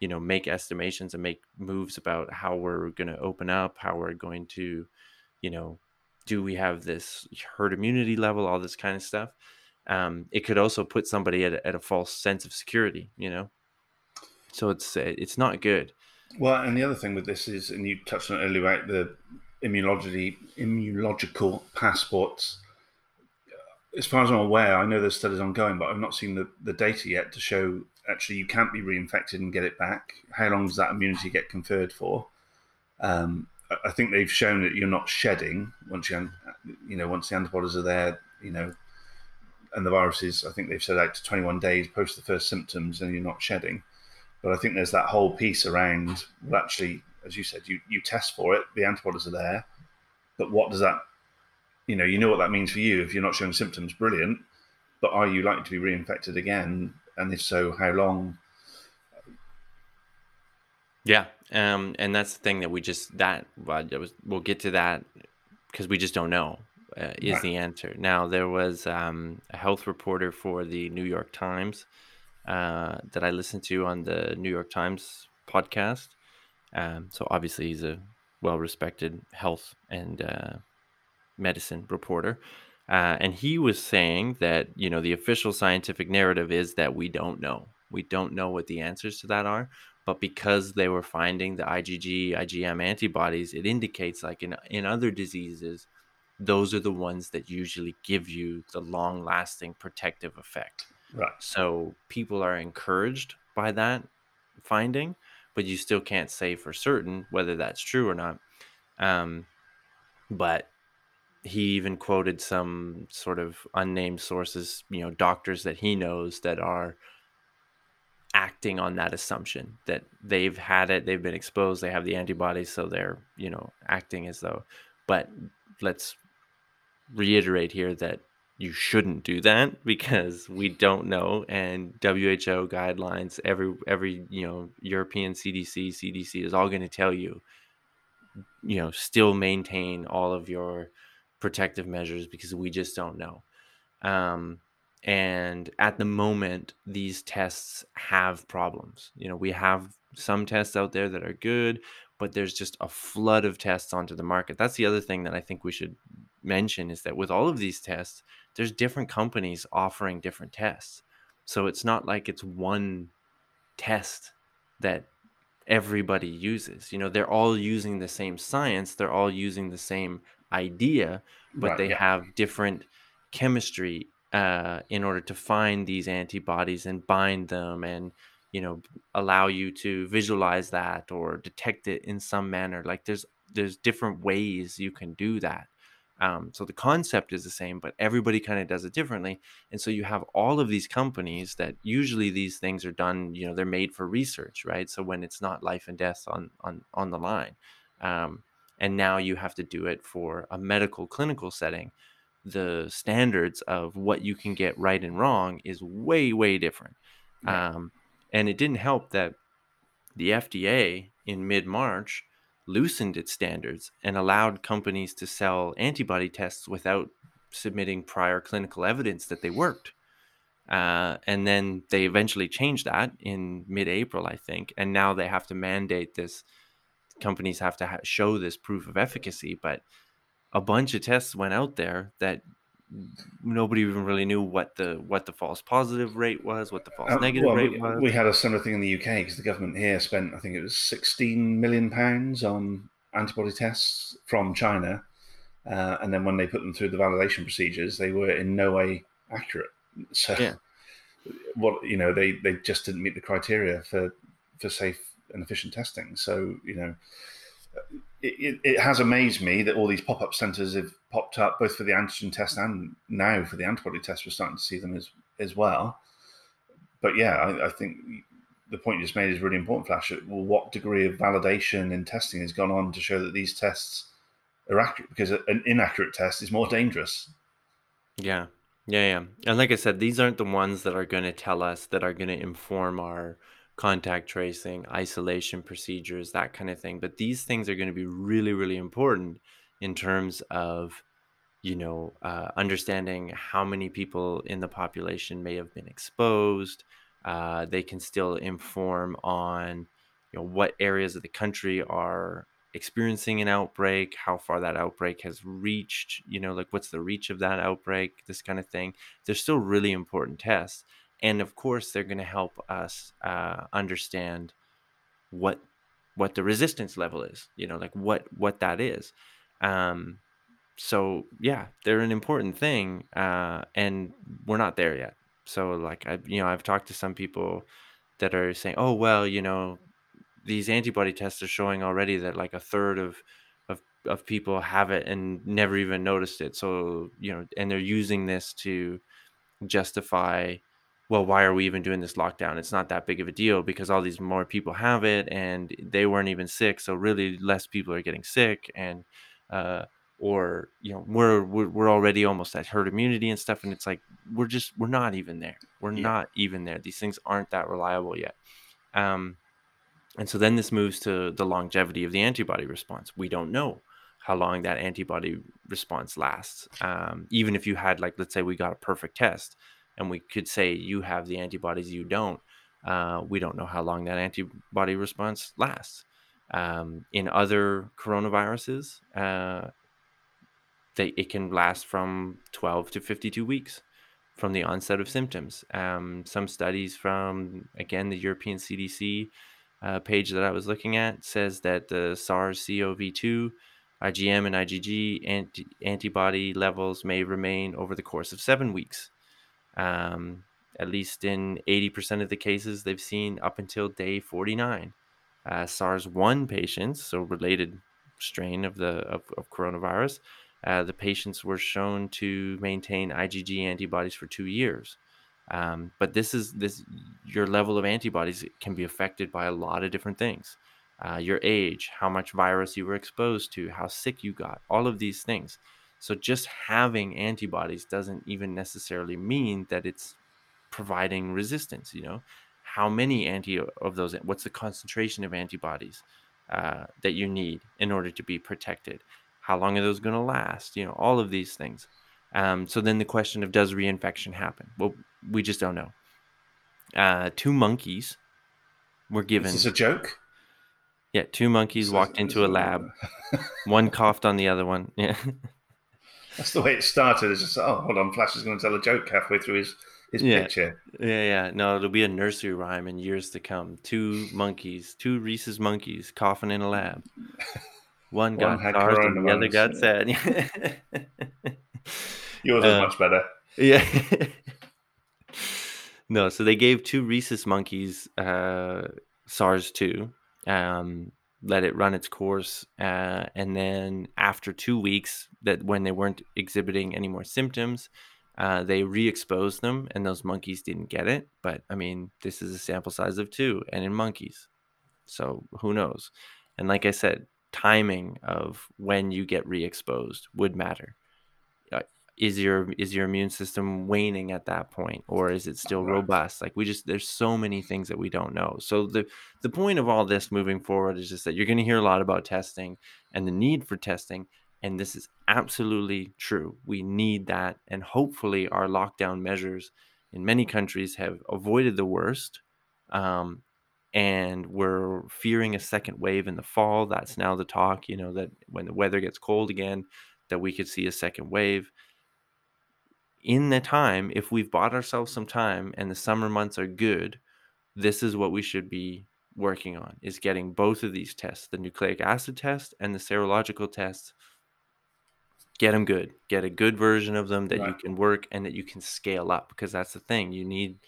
you know make estimations and make moves about how we're going to open up how we're going to you know do we have this herd immunity level all this kind of stuff um, it could also put somebody at, at a false sense of security you know so it's it's not good well and the other thing with this is and you touched on earlier about the immunology immunological passports as far as I'm aware, I know there's studies ongoing, but I've not seen the, the data yet to show actually you can't be reinfected and get it back. How long does that immunity get conferred for? Um, I think they've shown that you're not shedding once you, you know, once the antibodies are there, you know, and the viruses. I think they've said out to 21 days post the first symptoms, and you're not shedding. But I think there's that whole piece around. Well, actually, as you said, you you test for it, the antibodies are there, but what does that, you know, you know what that means for you if you're not showing symptoms. Brilliant, but are you likely to be reinfected again and if so, how long? Yeah, um, and that's the thing that we just that was, we'll get to that because we just don't know uh, is right. the answer. Now there was um, a health reporter for the New York Times uh, that I listened to on the New York Times podcast. Um, so obviously he's a well-respected health and uh, medicine reporter. Uh, and he was saying that, you know, the official scientific narrative is that we don't know. We don't know what the answers to that are. But because they were finding the IgG, IgM antibodies, it indicates like in, in other diseases, those are the ones that usually give you the long lasting protective effect. Right. So people are encouraged by that finding, but you still can't say for certain whether that's true or not. Um, but he even quoted some sort of unnamed sources, you know, doctors that he knows that are acting on that assumption that they've had it, they've been exposed, they have the antibodies, so they're, you know, acting as though. But let's reiterate here that you shouldn't do that [LAUGHS] because we don't know and WHO guidelines every every you know European CDC CDC is all going to tell you you know still maintain all of your protective measures because we just don't know. Um, and at the moment, these tests have problems. You know, we have some tests out there that are good, but there's just a flood of tests onto the market. That's the other thing that I think we should mention is that with all of these tests, there's different companies offering different tests. So it's not like it's one test that everybody uses. You know, they're all using the same science, they're all using the same idea, but right, they yeah. have different chemistry uh, in order to find these antibodies and bind them and you know allow you to visualize that or detect it in some manner like there's there's different ways you can do that um, so the concept is the same but everybody kind of does it differently and so you have all of these companies that usually these things are done you know they're made for research right? So when it's not life and death on on on the line um, and now you have to do it for a medical clinical setting the standards of what you can get right and wrong is way way different um, and it didn't help that the fda in mid-march loosened its standards and allowed companies to sell antibody tests without submitting prior clinical evidence that they worked. Uh, and then they eventually changed that in mid-april i think and now they have to mandate this companies have to ha- show this proof of efficacy, but a bunch of tests went out there that nobody even really knew what the what the false positive rate was, what the false uh, negative well, rate we, was. We had a similar thing in the UK because the government here spent, I think it was 16 million pounds on antibody tests from China, uh, and then when they put them through the validation procedures, they were in no way accurate. [LAUGHS] So, Yeah. what you know, they they just didn't meet the criteria for for safe and efficient testing. So, you know, it, it, has amazed me that all these pop up centres have popped up, both for the antigen test and now for the antibody test. We're starting to see them as as well. But yeah, I, I think the point you just made is really important, Flash. Well, what degree of validation and testing has gone on to show that these tests are accurate? Because an inaccurate test is more dangerous. Yeah. Yeah, yeah. And like I said, these aren't the ones that are going to tell us that are going to inform our contact tracing, isolation procedures, that kind of thing. But these things are going to be really, really important in terms of, you know, uh, understanding how many people in the population may have been exposed. Uh, they can still inform on, you know, what areas of the country are experiencing an outbreak, how far that outbreak has reached, you know, like what's the reach of that outbreak, this kind of thing. They're still really important tests and of course they're going to help us uh, understand what what the resistance level is you know like what what that is. Um, so yeah they're an important thing uh, and we're not there yet. So like i you know i've talked to some people that are saying oh well you know these antibody tests are showing already that like a third of of, of people have it and never even noticed it. So you know and they're using this to justify well, why are we even doing this lockdown? It's not that big of a deal because all these more people have it and they weren't even sick. So really less people are getting sick and, uh, or, you know, we're, we're, we're already almost at herd immunity and stuff. And it's like, we're just, we're not even there. We're yeah. not even there. These things aren't that reliable yet. Um, and so then this moves to the longevity of the antibody response. We don't know how long that antibody response lasts. Um, even if you had, like, let's say we got a perfect test, and we could say you have the antibodies, you don't. Uh, we don't know how long that antibody response lasts. Um, in other coronaviruses, uh, they, it can last from 12 to 52 weeks from the onset of symptoms. Um, some studies from, again, the European CDC uh, page that I was looking at says that the SARS CoV 2 IgM and IgG anti- antibody levels may remain over the course of seven weeks. Um, at least in 80% of the cases they've seen up until day 49. Uh, SARS 1 patients, so related strain of the of, of coronavirus, uh, the patients were shown to maintain IgG antibodies for two years. Um, but this is this your level of antibodies can be affected by a lot of different things. Uh, your age, how much virus you were exposed to, how sick you got, all of these things. So just having antibodies doesn't even necessarily mean that it's providing resistance. You know, how many anti of those? What's the concentration of antibodies uh, that you need in order to be protected? How long are those going to last? You know, all of these things. Um, so then the question of does reinfection happen? Well, we just don't know. Uh, two monkeys were given. Is this a joke? Yeah, two monkeys walked into a lab. [LAUGHS] one coughed on the other one. Yeah. [LAUGHS] That's the way it started. It's just oh, hold on, Flash is going to tell a joke halfway through his his yeah. picture. Yeah, yeah. No, it'll be a nursery rhyme in years to come. Two monkeys, two rhesus monkeys, coughing in a lab. One got One SARS and the other got sad. [LAUGHS] Yours is uh, much better. Yeah. [LAUGHS] no, so they gave two rhesus monkeys uh, SARS two. Um, let it run its course uh, and then after two weeks that when they weren't exhibiting any more symptoms uh, they re-exposed them and those monkeys didn't get it but i mean this is a sample size of two and in monkeys. So who knows? And like i said timing of when you get re-exposed would matter is your is your immune system waning at that point or is it still robust? Like we just there's so many things that we don't know. So the the point of all this moving forward is just that you're going to hear a lot about testing and the need for testing and this is absolutely true. We need that and hopefully our lockdown measures in many countries have avoided the worst um, and we're fearing a second wave in the fall. That's now the talk you know that when the weather gets cold again that we could see a second wave in the time, if we've bought ourselves some time and the summer months are good, this is what we should be working on is getting both of these tests, the nucleic acid test and the serological test get them good get a good version of them that you can work and that you can scale up because that's the thing you need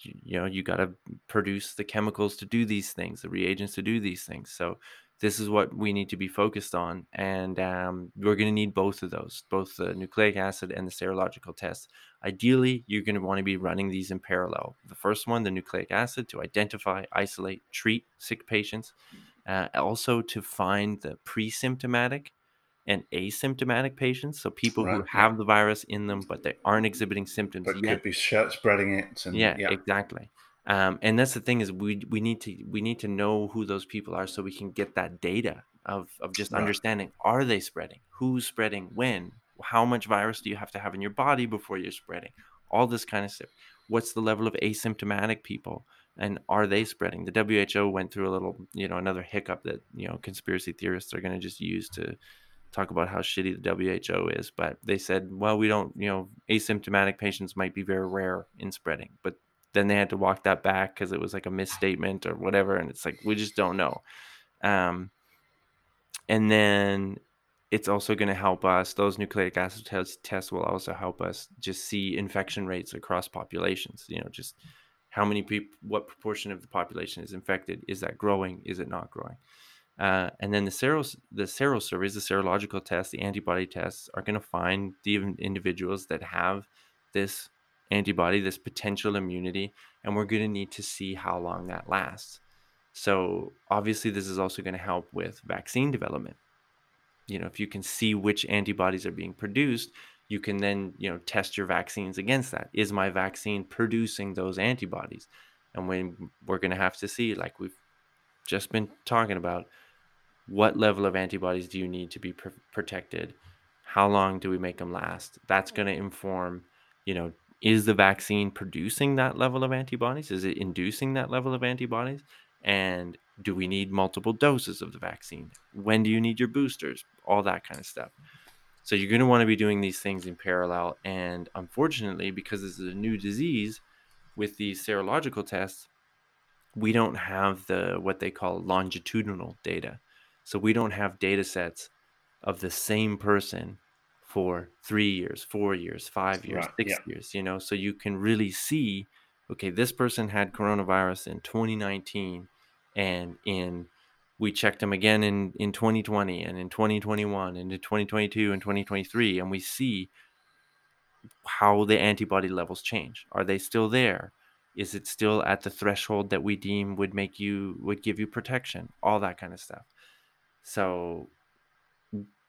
you, you know you got to produce the chemicals to do these things the reagents to do these things so this is what we need to be focused on and um, we're going to need both of those both the nucleic acid and the serological test. ideally you're going to want to be running these in parallel the first one the nucleic acid to identify isolate treat sick patients uh, also to find the pre-symptomatic and asymptomatic patients so people who Right, yeah. have the virus in them but they aren't exhibiting symptoms But yet could be spreading it. And yeah, yeah, exactly. Um, and that's the thing is we we need to we need to know who those people are so we can get that data of of just Right. understanding are they spreading, who's spreading, when, how much virus do you have to have in your body before you're spreading, all this kind of stuff. What's the level of asymptomatic people, and are they spreading? The WHO went through a little, you know, another hiccup that you know conspiracy theorists are going to just use to talk about how shitty the WHO is, but they said, well, we don't, you know, asymptomatic patients might be very rare in spreading, but then they had to walk that back because it was like a misstatement or whatever, and it's like we just don't know. Um, and then it's also going to help us. Those nucleic acid tests, tests will also help us just see infection rates across populations. You know, just how many people, what proportion of the population is infected? Is that growing? Is it not growing? Uh, and then the seros the serosurveys, the serological tests, the antibody tests are going to find the individuals that have this antibody, this potential immunity, and we're going to need to see how long that lasts. So obviously, this is also going to help with vaccine development. You know, if you can see which antibodies are being produced, you can then you know test your vaccines against that. Is my vaccine producing those antibodies? And when we're going to have to see, like we've just been talking about, what level of antibodies do you need to be pr- protected how long do we make them last that's going to inform you know is the vaccine producing that level of antibodies? Is it inducing that level of antibodies? And do we need multiple doses of the vaccine? When do you need your boosters? All that kind of stuff. So you're going to want to be doing these things in parallel and unfortunately because this is a new disease with these serological tests we don't have the what they call longitudinal data. So we don't have data sets of the same person for three years, four years, five years, Right, six yeah. years, you know, so you can really see, okay, this person had coronavirus in 2019 and in we checked them again in, in 2020 and in 2021 and in 2022 and 2023 and we see how the antibody levels change. Are they still there? Is it still at the threshold that we deem would make you would give you protection? All that kind of stuff. So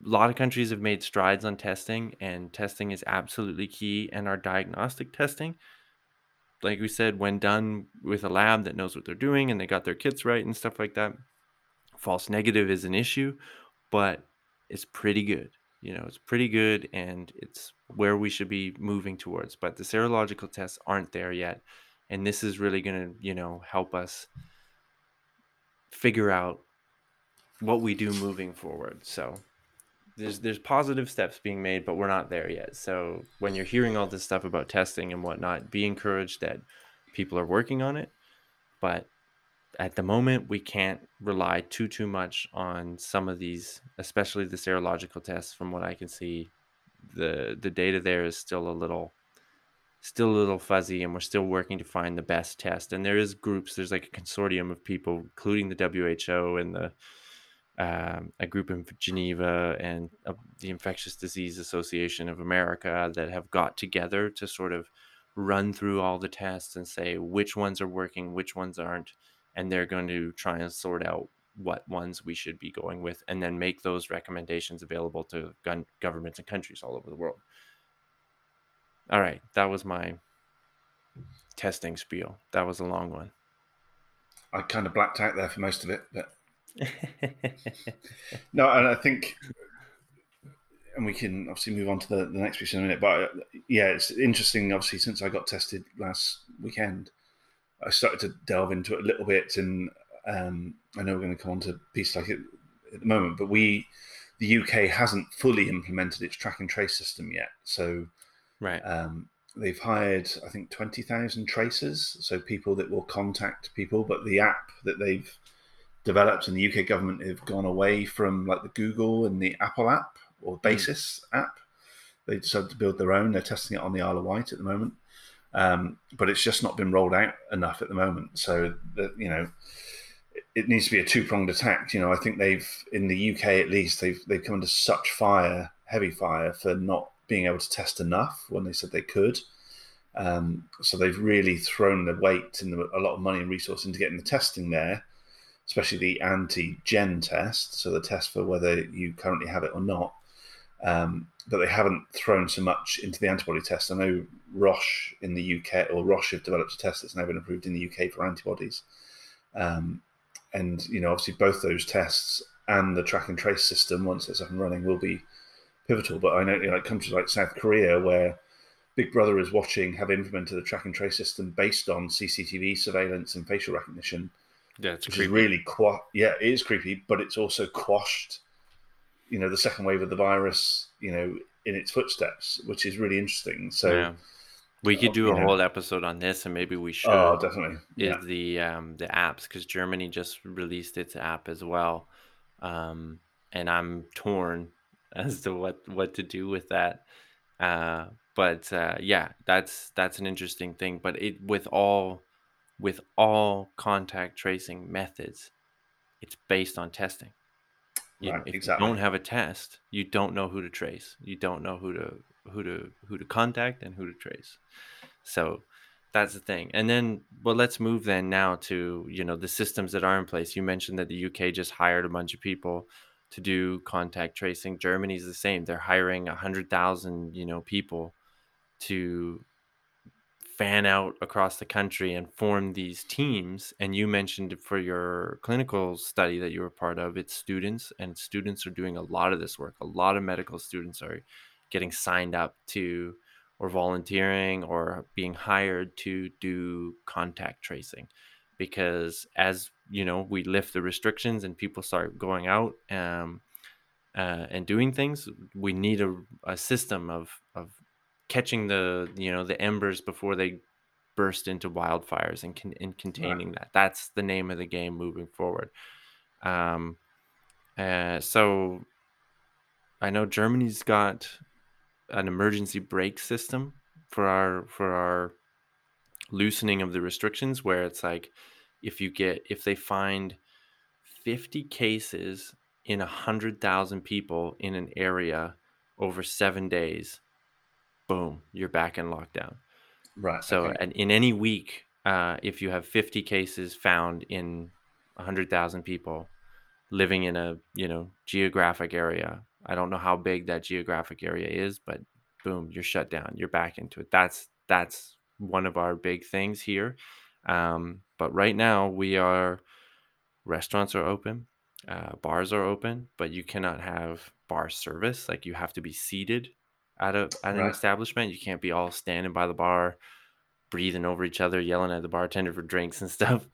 a lot of countries have made strides on testing and testing is absolutely key and our diagnostic testing. Like we said when done with a lab that knows what they're doing and they got their kits right and stuff like that false negative is an issue but it's pretty good you know it's pretty good and it's where we should be moving towards but the serological tests aren't there yet and this is really going to you know help us figure out what we do moving forward so there's there's positive steps being made but we're not there yet. So when you're hearing all this stuff about testing and whatnot be encouraged that people are working on it. But at the moment we can't rely too too much on some of these especially the serological tests. From what i can see the the data there is still a little still a little fuzzy and we're still working to find the best test. And there is groups there's like a consortium of people including the WHO and the um, a group in geneva and uh, the infectious disease association of america that have got together to sort of run through all the tests and say which ones are working which ones aren't and they're going to try and sort out what ones we should be going with and then make those recommendations available to gun- governments and countries all over the world. All right that was my testing spiel. That was a long one. I kind of blacked out there for most of it, but no, and I think, and we can obviously move on to the, the next piece in a minute. But yeah, it's interesting. Obviously, since I got tested last weekend, I started to delve into it a little bit, and um, I know we're going to come on to pieces like it at the moment, but we, the UK, hasn't fully implemented its track and trace system yet. So right um, they've hired, I think, 20,000 tracers, so people that will contact people. But the app that they've developed and the UK government have gone away from like the Google and the Apple app or Basis app. They decided to build their own. They're testing it on the Isle of Wight at the moment, um, but it's just not been rolled out enough at the moment. So that you know, it needs to be a two pronged attack. You know, I think they've in the UK at least they've they've come under such fire, heavy fire for not being able to test enough when they said they could. Um, so they've really thrown the weight and a lot of money and resource into getting the testing there, especially the anti-gen test, so the test for whether you currently have it or not. Um, but they haven't thrown so much into the antibody test. I know Roche in the UK, or Roche have developed a test that's now been approved in the UK for antibodies. Um, and you know, obviously, both those tests and the track and trace system, once it's up and running, will be pivotal. But I know, you know, like countries like South Korea, where Big Brother is watching, have implemented a track and trace system based on CCTV surveillance and facial recognition. Yeah, it's which creepy. is really qua- yeah, it is creepy, but it's also quashed, you know, the second wave of the virus, you know, in its footsteps, which is really interesting. So. Yeah. We could do you a know. whole episode on this, and maybe we should. Oh, definitely. is Yeah. the um, the apps because Germany just released its app as well, um, and I'm torn [LAUGHS] as to what what to do with that. Uh, but uh, yeah, that's that's an interesting thing. But it with all with all contact tracing methods, it's based on testing. You, Right, if exactly. you don't have a test, you don't know who to trace. You don't know who to who to who to contact and who to trace. So that's the thing. And then, well, let's move then now to you know the systems that are in place. You mentioned that the UK just hired a bunch of people to do contact tracing. Germany's the same. They're hiring a hundred thousand you know people to fan out across the country and form these teams. And you mentioned for your clinical study that you were part of, it's students, and students are doing a lot of this work. A lot of medical students are getting signed up to or volunteering or being hired to do contact tracing because as you know we lift the restrictions and people start going out um, uh, and doing things we need a, a system of of catching the you know the embers before they burst into wildfires and, con- and containing that. That's the name of the game moving forward. Um, uh, so i know germany's got an emergency brake system for our for our loosening of the restrictions where it's like if you get if they find 50 cases in a 100,000 people in an area over 7 days boom you're back in lockdown Right. so okay. and in any week uh, if you have 50 cases found in 100,000 people living in a you know geographic area i don't know how big that geographic area is but boom you're shut down you're back into it that's that's one of our big things here um, but right now we are restaurants are open uh, bars are open but you cannot have bar service like you have to be seated at a at an Right. establishment you can't be all standing by the bar breathing over each other yelling at the bartender for drinks and [LAUGHS] stuff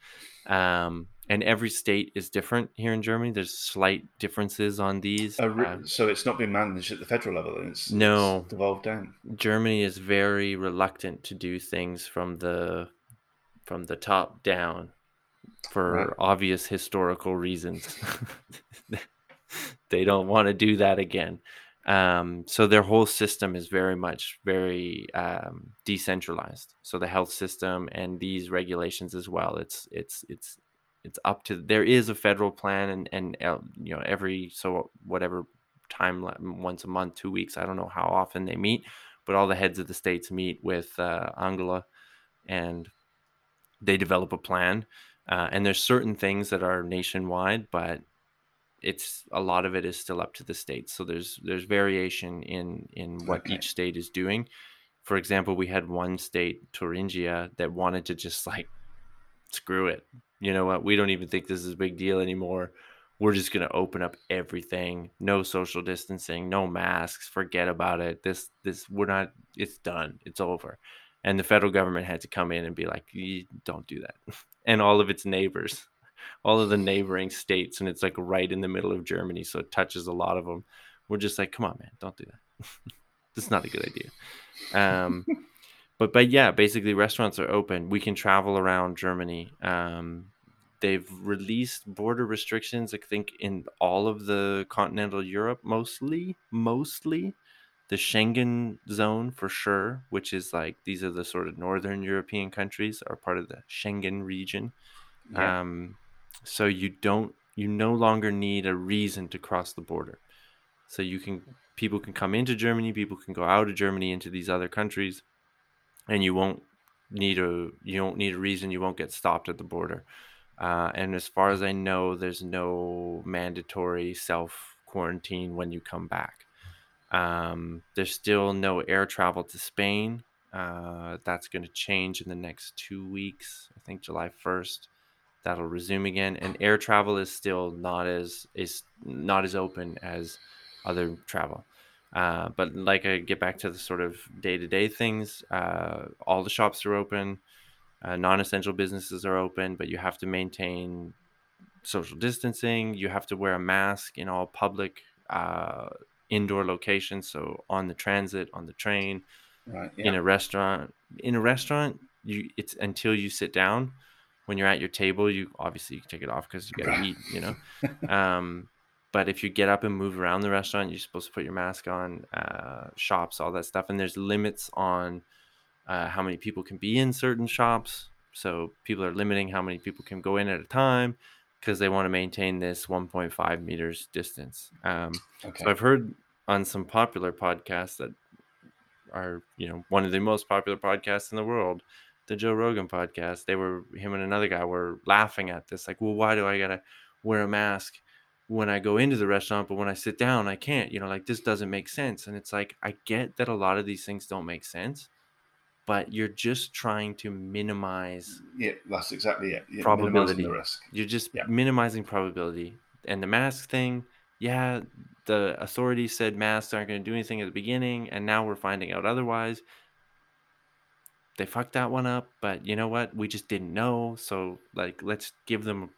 um, and every state is different here in germany there's slight differences on these re- Um, so it's not been managed at the federal level. It's No. it's devolved down. Germany is very reluctant to do things from the from the top down for Right. obvious historical reasons. [LAUGHS] they don't want to do that again. Um, so their whole system is very much very um, decentralized. So the health system and these regulations as well. It's it's it's it's up to there is a federal plan and and uh, you know every so whatever time once a month, two weeks. I don't know how often they meet, but all the heads of the states meet with uh, Angela, and they develop a plan. Uh, and there's certain things that are nationwide, but it's a lot of it is still up to the states. So there's there's variation in in what Okay. each state is doing. For example, we had one state, Thuringia, that wanted to just like screw it. You know what? We don't even think this is a big deal anymore. We're just going to open up everything. No social distancing, no masks. Forget about it. This this we're not it's done. It's over. And the federal government had to come in and be like, "You don't do that." [LAUGHS] And all of its neighbors, all of the neighboring states and it's like right in the middle of Germany, so it touches a lot of them. We're just like, "Come on, man, don't do that." [LAUGHS] this is not a good idea. Um [LAUGHS] but but yeah, basically restaurants are open. We can travel around Germany. Um, they've released border restrictions. I think in all of the continental Europe, mostly, mostly. the Schengen zone for sure, which is like these are the sort of northern European countries are part of the Schengen region. Yeah. Um, so you don't you no longer need a reason to cross the border. So you can people can come into Germany, people can go out of Germany into these other countries, and you won't need a you don't need a reason. You won't get stopped at the border. Uh, and as far as I know, there's no mandatory self quarantine when you come back. Um, there's still no air travel to Spain. Uh, that's going to change in the next two weeks. I think July 1st that'll resume again and air travel is still not as is not as open as other travel uh, but like i get back to the sort of day-to-day things uh, all the shops are open uh, non-essential businesses are open but you have to maintain social distancing you have to wear a mask in all public uh, indoor locations so on the transit on the train Right. in a restaurant in a restaurant you it's until you sit down when you're at your table you obviously you take it off because you gotta eat you know? [LAUGHS] Um but if you get up and move around the restaurant you're supposed to put your mask on uh shops all that stuff and there's limits on uh, how many people can be in certain shops. So people are limiting how many people can go in at a time because they want to maintain this 1.5 meters distance. Um Okay. so I've heard on some popular podcasts that are, you know, one of the most popular podcasts in the world, the Joe Rogan podcast. They were him and another guy were laughing at this, like, well, why do I gotta wear a mask when I go into the restaurant, but when I sit down, I can't? You know, like this doesn't make sense. And it's like I get that a lot of these things don't make sense, but you're just trying to minimize Yeah, that's exactly it. Yeah, Probability. the risk. you're just Yeah. minimizing probability. And the mask thing, yeah, the authorities said masks aren't going to do anything at the beginning, and now we're finding out otherwise. They fucked that one up, but you know what? We just didn't know. So, like, let's give them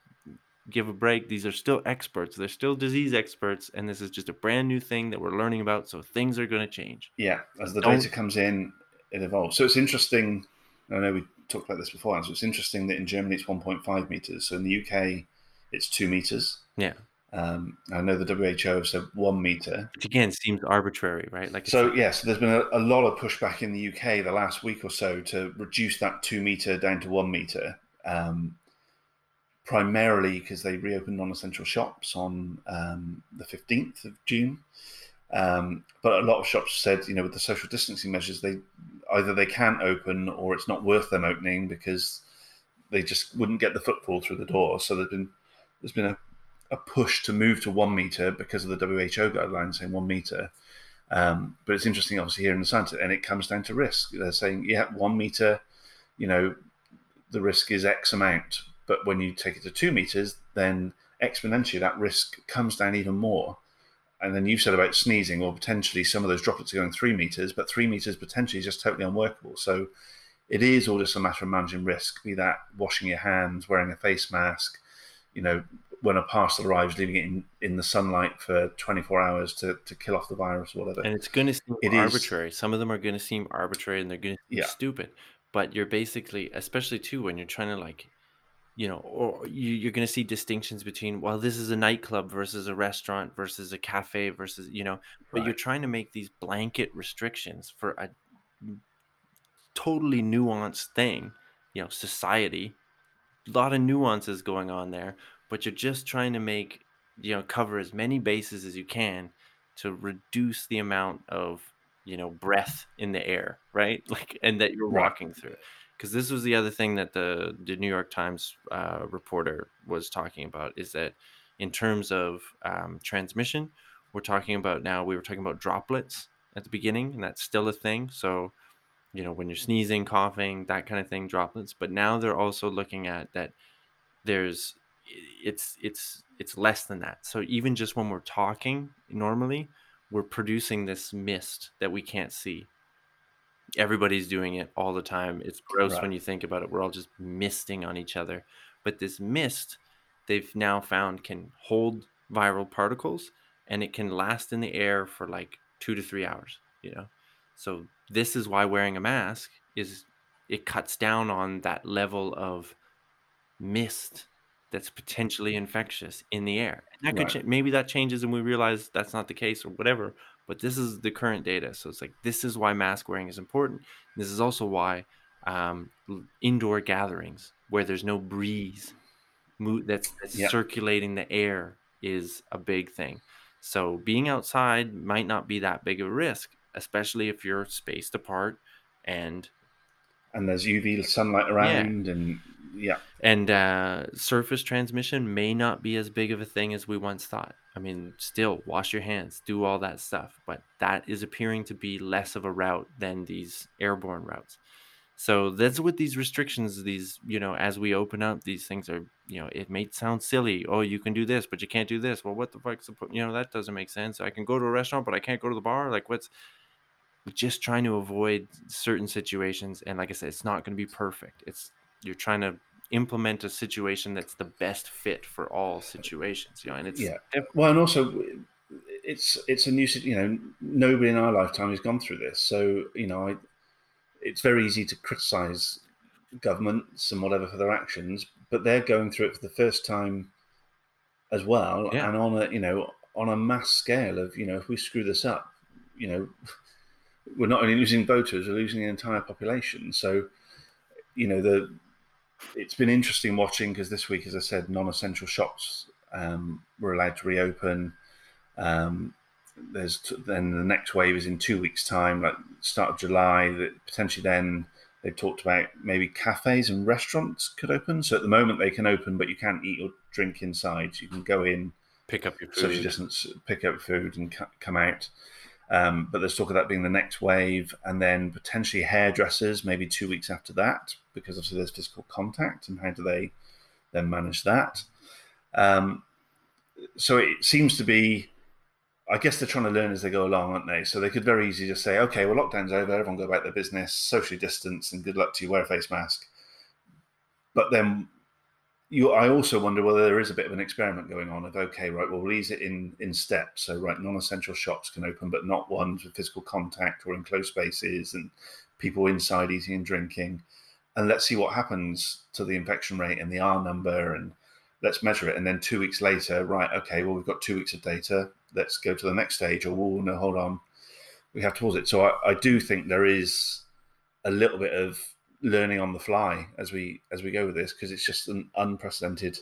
give a break. These are still experts. They're still disease experts, and this is just a brand new thing that we're learning about. So things are going to change. Yeah, as the Don't- data comes in, it evolves. So it's interesting. I know we talked about this before. So it's interesting that in Germany it's 1.5 meters. So in the UK, it's two meters. Yeah, Um, I know the WHO have said one meter. which again seems arbitrary, right? Like, So yes, there's been a, a lot of pushback in the UK the last week or so to reduce that two meter down to one meter. Um, primarily because they reopened non-essential shops on um, the 15th of June. Um, but a lot of shops said, you know, with the social distancing measures, they either they can't open or it's not worth them opening because they just wouldn't get the footfall through the door. So there's been there's been a, a push to move to one meter because of the WHO guidelines saying one meter. Um, but it's interesting, obviously, here in the Santa, and it comes down to risk. They're saying, yeah, one meter, you know, the risk is X amount. But when you take it to two meters, then exponentially that risk comes down even more. And then you've said about sneezing, or potentially some of those droplets are going three meters, but three meters potentially is just totally unworkable. So it is all just a matter of managing risk, be that washing your hands, wearing a face mask, you know, when a parcel arrives, leaving it in, in the sunlight for 24 hours to, to kill off the virus or whatever. and it's going to seem It is- arbitrary. Some of them are going to seem arbitrary and they're going to seem Yeah. stupid. But you're basically, especially too, when you're trying to like, you know, or you, you're going to see distinctions between, well, this is a nightclub versus a restaurant versus a cafe versus, you know, but you're trying to make these blanket restrictions for a totally nuanced thing, you know, society. A lot of nuances going on there, but you're just trying to make, you know, cover as many bases as you can to reduce the amount of, you know, breath in the air, right? [LAUGHS] Like, and that you're walking through. Because this was the other thing that the, the New York Times uh, reporter was talking about is that in terms of um, transmission, we're talking about now, we were talking about droplets at the beginning, and that's still a thing. So, you know, when you're sneezing, coughing, that kind of thing, droplets. But now they're also looking at that there's it's it's it's less than that. So even just when we're talking normally, we're producing this mist that we can't see. Everybody's doing it all the time. It's gross when you think about it. We're all just misting on each other. But this mist, they've now found can hold viral particles and it can last in the air for like two to three hours, you know? So this is why wearing a mask is it cuts down on that level of mist that's potentially infectious in the air. And that could Right. cha- maybe that changes and we realize that's not the case or whatever. But this is the current data, so it's like this is why mask wearing is important. This is also why um, indoor gatherings where there's no breeze that's, that's Yeah. circulating the air is a big thing. So being outside might not be that big of a risk, especially if you're spaced apart and And there's UV sunlight around, and yeah, and uh, surface transmission may not be as big of a thing as we once thought. I mean, still wash your hands, do all that stuff, but that is appearing to be less of a route than these airborne routes. So that's what these restrictions, these you know, as we open up, these things are you know, it may sound silly. Oh, you can do this, but you can't do this. Well, what the fuck's the you know that doesn't make sense. I can go to a restaurant, but I can't go to the bar. Like, what's just trying to avoid certain situations and like i said it's not going to be perfect it's you're trying to implement a situation that's the best fit for all situations you know and it's yeah. Well, and also it's it's a new you know nobody in our lifetime has gone through this, so you know I, it's very easy to criticise governments and whatever for their actions, but they're going through it for the first time as well, Yeah. and on a you know on a mass scale of you know if we screw this up, you know we're not only losing voters, we're losing the entire population. So you know the it's been interesting watching because this week, as I said, non-essential shops um, were allowed to reopen. Um, there's t- then the next wave is in two weeks' time, like start of July. That potentially then they've talked about maybe cafes and restaurants could open. So at the moment they can open, but you can't eat or drink inside. You can go in, pick up your social distance, pick up food, and c- come out. Um, but there's talk of that being the next wave, and then potentially hairdressers maybe two weeks after that, because obviously there's physical contact, and how do they then manage that? Um, so it seems to be, I guess they're trying to learn as they go along, aren't they? So they could very easily just say, okay, well, lockdown's over, everyone go about their business, socially distance, and good luck to you, wear a face mask. But then you, I also wonder whether there is a bit of an experiment going on of okay, right, well, we'll ease it in in steps. So right, non-essential shops can open, but not ones with physical contact or enclosed spaces and people inside eating and drinking. And let's see what happens to the infection rate and the R number, and let's measure it. And then two weeks later, right, okay, well, we've got two weeks of data. Let's go to the next stage. Or, well, no, hold on, we have to pause it. So I, I do think there is a little bit of learning on the fly as we as we go with this because it's just an unprecedented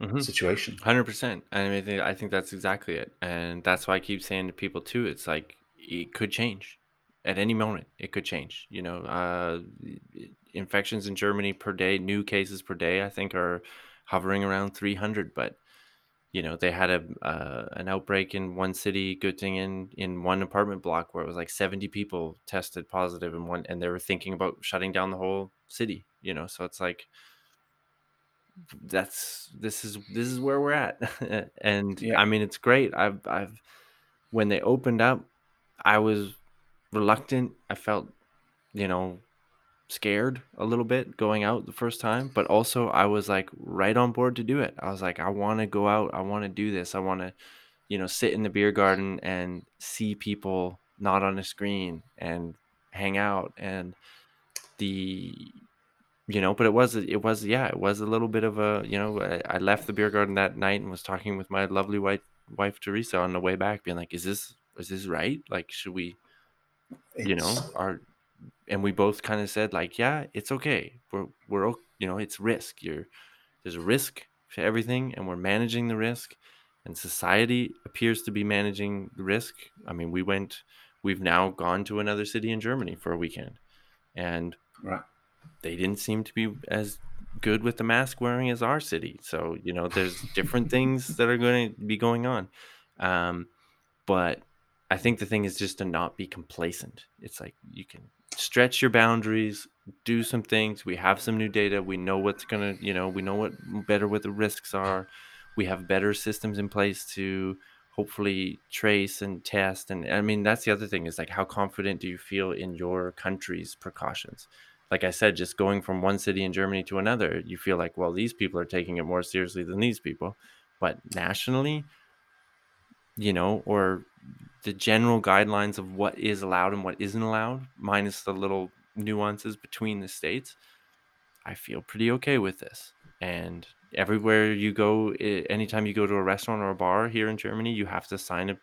Mhm. situation. Hundred percent. I mean, I think, I think that's exactly it, and that's why I keep saying to people too. It's like it could change at any moment. It could change. You know, uh, infections in Germany per day, new cases per day, I think are hovering around three hundred. But you know, they had a uh, an outbreak in one city, Göttingen, in in one apartment block where it was like seventy people tested positive in one, and they were thinking about shutting down the whole city. You know, so it's like that's this is this is where we're at [LAUGHS] and Yeah. i mean it's great i've i've when they opened up i was reluctant i felt you know scared a little bit going out the first time but also i was like right on board to do it. I was like i want to go out. I want to do this. I want to you know sit in the beer garden and see people not on a screen and hang out. And the you know but it was it was yeah it was a little bit of a you know I, I left the beer garden that night and was talking with my lovely wife wife teresa on the way back being like is this is this right? Like should we you know are and we both kind of said like yeah it's okay we're we're you know it's risk you're there's a risk to everything and we're managing the risk and society appears to be managing the risk i mean we went we've now gone to another city in germany for a weekend and right. they didn't seem to be as good with the mask wearing as our city. So, you know, there's different things that are going to be going on. Um, but I think the thing is just to not be complacent. It's like you can stretch your boundaries, do some things. We have some new data. We know what's going to, you know, we know what better what the risks are. We have better systems in place to hopefully trace and test. And I mean, that's the other thing is like, how confident do you feel in your country's precautions? like I said, just going from one city in Germany to another, you feel like, well, these people are taking it more seriously than these people. But nationally, you know, or the general guidelines of what is allowed and what isn't allowed, minus the little nuances between the states, I feel pretty okay with this. And everywhere you go, eh, anytime you go to a restaurant or a bar here in Germany, you have to sign a,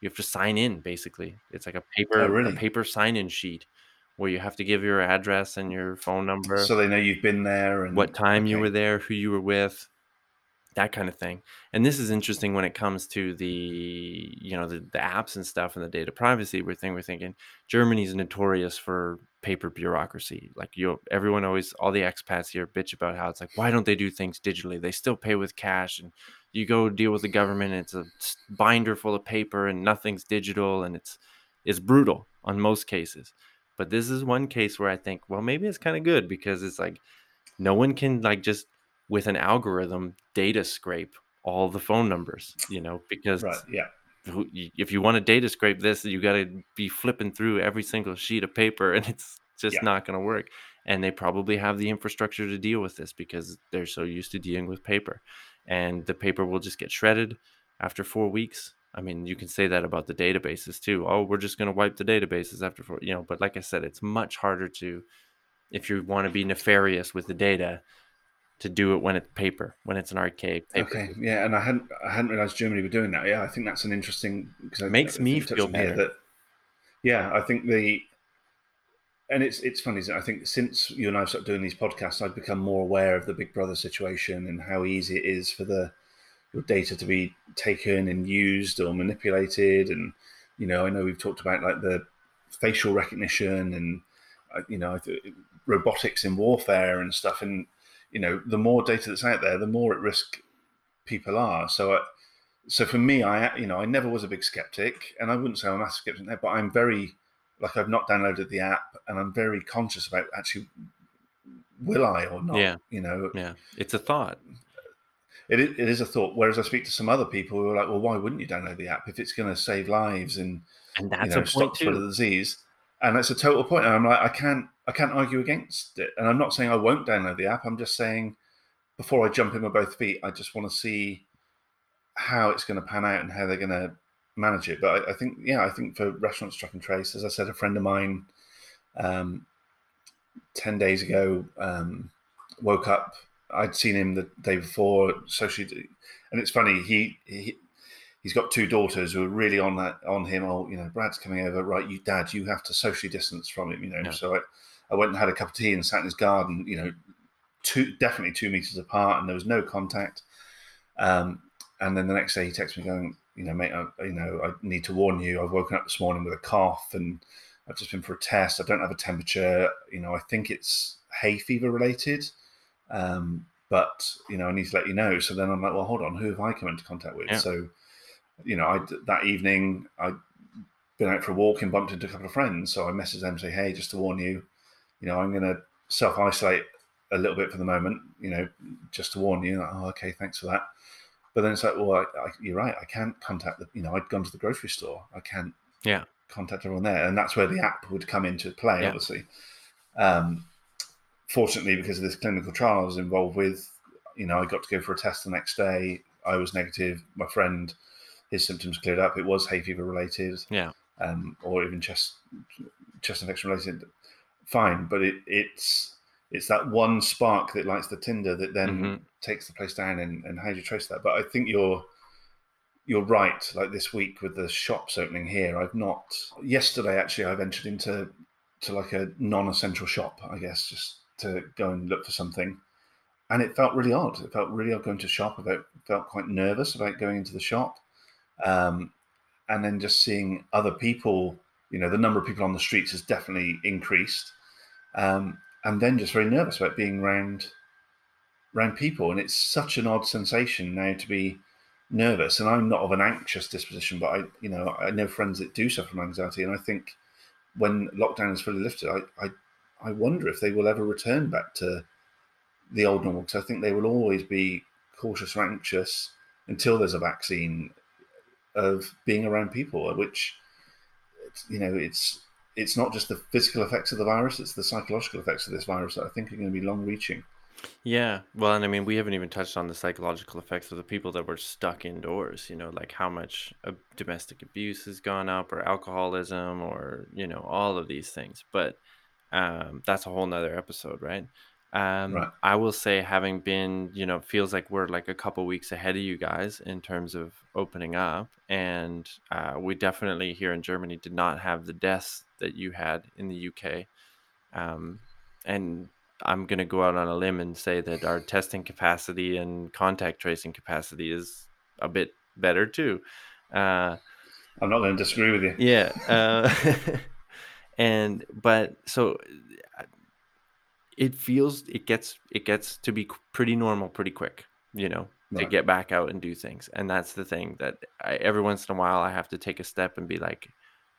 you have to sign in basically. It's like a paper, Oh, a paper sign-in sheet where you have to give your address and your phone number, So they know you've been there and what time you were there, who you were with, that kind of thing. And this is interesting when it comes to the, you know, the, the apps and stuff and the data privacy. We're thinking, we're thinking Germany's notorious for paper bureaucracy. Like you, everyone always, all the expats here bitch about how it's like, why don't they do things digitally? They still pay with cash, and you go deal with the government. And it's a binder full of paper, and nothing's digital, and it's it's brutal on most cases. But this is one case where I think, well, maybe it's kind of good because it's like no one can like just with an algorithm data scrape all the phone numbers, you know, because Right, yeah. if you want to data scrape this, you got to be flipping through every single sheet of paper, [LAUGHS] and it's just Yeah. not going to work. And they probably have the infrastructure to deal with this because they're so used to dealing with paper, and the paper will just get shredded after four weeks. I mean, you can say that about the databases too. Oh, we're just going to wipe the databases after four, you know. But like I said, it's much harder to, if you want to be nefarious with the data, to do it when it's paper, when it's an archaic paper. Okay, yeah, and I hadn't I hadn't realised Germany were doing that. Yeah, I think that's an interesting because I Makes I me think you touched feel better. That, yeah, I think the and it's it's funny. isn't it? I think since you and I have started doing these podcasts, I've become more aware of the Big Brother situation and how easy it is for the your data to be taken and used or manipulated. And you know, I know we've talked about like the facial recognition and uh, you know robotics in warfare and stuff. And you know, the more data that's out there, the more at risk people are. So. I, so for me, I you know I never was a big skeptic, and I wouldn't say I'm a massive skeptic there, but I'm very like I've not downloaded the app, and I'm very conscious about actually will I or not. Yeah. You know, Yeah, it's a thought. it is, it is a thought. Whereas I speak to some other people who are like, well, why wouldn't you download the app if it's going to save lives and And you that's know a point too. the disease? And that's a total point. And I'm like, I can't I can't argue against it. And I'm not saying I won't download the app. I'm just saying before I jump in with both feet, I just want to see how it's going to pan out and how they're going to manage it. But I, I think, yeah, I think for restaurants track and trace, as I said, a friend of mine, um, ten days ago, um, woke up. I'd seen him the day before socially, and it's funny. He he he's got two daughters who are really on that on him. Oh, you know, Brad's coming over. Right, you dad, you have to socially distance from him. You know, Yeah. so I, I went and had a cup of tea and sat in his garden. You know, two definitely two meters apart, and there was no contact. Um, and then the next day he texts me going, you know, mate, I, you know, I need to warn you. I've woken up this morning with a cough, and I've just been for a test. I don't have a temperature. You know, I think it's hay fever related. Um, but you know, I need to let you know. So then I'm like, well, hold on, who have I come into contact with? Yeah. So, you know, I that evening I'd been out for a walk and bumped into a couple of friends. So I messaged them, say, hey, just to warn you, you know, I'm going to self isolate a little bit for the moment. You know, just to warn you. Like, oh, okay, thanks for that. But then it's like, well, I, I, you're right. I can't contact the. You know, I'd gone to the grocery store. I can't Yeah. contact everyone there, and that's where the app would come into play. Yeah. Obviously, um, fortunately, because of this clinical trial I was involved with, you know, I got to go for a test the next day. I was negative. My friend, his symptoms cleared up. It was hay fever related, Yeah. um, or even chest chest infection related. Fine, but it, it's it's that one spark that lights the tinder that then Mhm. takes the place down. And, and how do you trace that? But I think you're you're right. Like this week with the shops opening here, I've not. Yesterday, actually, I ventured into to like a non-essential shop, I guess, just to go and look for something, and it felt really odd. It felt really odd going to shop. I felt quite nervous about going into the shop, um, and then just seeing other people. You know, the number of people on the streets has definitely increased, um, and then just very nervous about being around around people, and it's such an odd sensation now to be nervous. And i'm not of an anxious disposition but i you know i know friends that do suffer from anxiety. And i think when lockdown is fully lifted i i, I wonder if they will ever return back to the old normal. Because i think they will always be cautious or anxious until there's a vaccine of being around people which you know it's it's not just the physical effects of the virus it's the psychological effects of this virus that i think are going to be long reaching Yeah. Well, and I mean, we haven't even touched on the psychological effects of the people that were stuck indoors, you know, like how much uh, domestic abuse has gone up or alcoholism or, you know, all of these things. But um, that's a whole nother episode, right? Um, Right. I will say, having been, you know, feels like we're like a couple weeks ahead of you guys in terms of opening up, and uh, we definitely here in Germany did not have the deaths that you had in the UK. Um, and I'm gonna go out on a limb and say that our testing capacity and contact tracing capacity is a bit better too. Uh, I'm not going to disagree with you. yeah. Uh, [LAUGHS] and but so it feels it gets it gets to be pretty normal pretty quick, you know, to get back out and do things. And that's the thing that I, every once in a while I have to take a step and be like,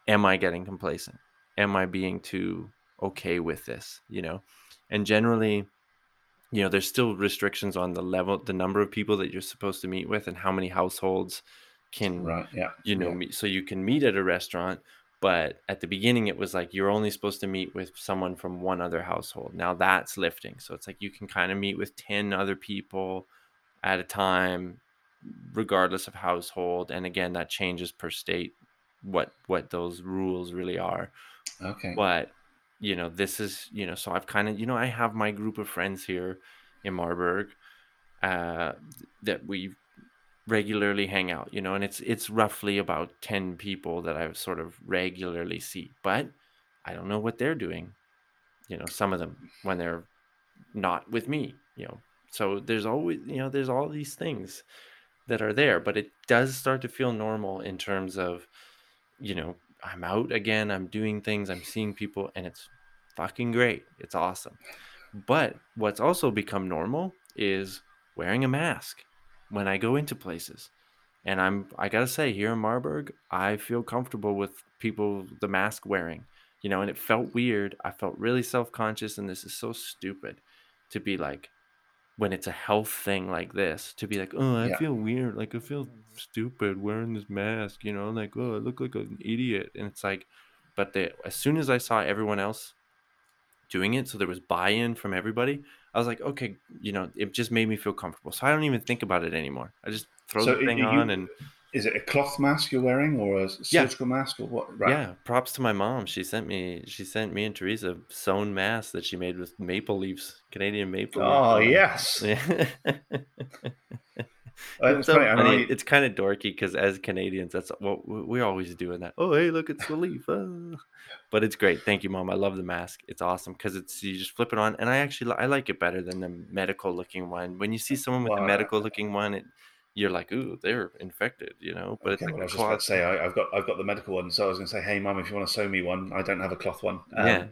am I getting complacent? Am I being too okay with this? You know, and generally, you know, there's still restrictions on the level, the number of people that you're supposed to meet with, and how many households can Right. Yeah. you know yeah. meet, so you can meet at a restaurant but at the beginning it was like you're only supposed to meet with someone from one other household. Now that's lifting. So it's like you can kind of meet with 10 other people at a time regardless of household and again that changes per state what what those rules really are. Okay. but you know this is you know so i've kind of you know i have my group of friends here in marburg uh that we regularly hang out you know and it's it's roughly about 10 people that i sort of regularly see but i don't know what they're doing you know some of them when they're not with me you know. So there's always you know there's all these things that are there but it does start to feel normal in terms of you know i'm out again i'm doing things i'm seeing people and it's fucking great it's awesome. But what's also become normal is wearing a mask when I go into places. And I'm I gotta say, here in Marburg, I feel comfortable with people the mask wearing. You know, and it felt weird. I felt really self-conscious, and this is so stupid to be like when it's a health thing like this, to be like, oh, I Yeah. feel weird, like I feel stupid wearing this mask, you know, like oh, I look like an idiot. And it's like, but the as soon as I saw everyone else doing it so there was buy-in from everybody i was like okay you know it just made me feel comfortable so i don't even think about it anymore i just throw So the thing you- on and Is it a cloth mask you're wearing or a surgical mask or what? Right. yeah props to my mom she sent me she sent me and teresa sewn masks that she made with maple leaves canadian maple Oh yes. [LAUGHS] yeah. [LAUGHS] Uh, it's so funny. I you- It's kind of dorky because as Canadians, that's what we- we're always doing. That oh hey, look, it's the leaf. ah." But it's great. Thank you, mom. I love the mask. It's awesome because it's you just flip it on, and I actually I like it better than the medical looking one. When you see someone with the medical looking one, it you're like, ooh, they're infected, you know. But okay, it's well, I like was a just about to cloth. say I, I've got I've got the medical one, so I was going to say, hey, mom, if you want to sew me one, I don't have a cloth one. Um, Yeah.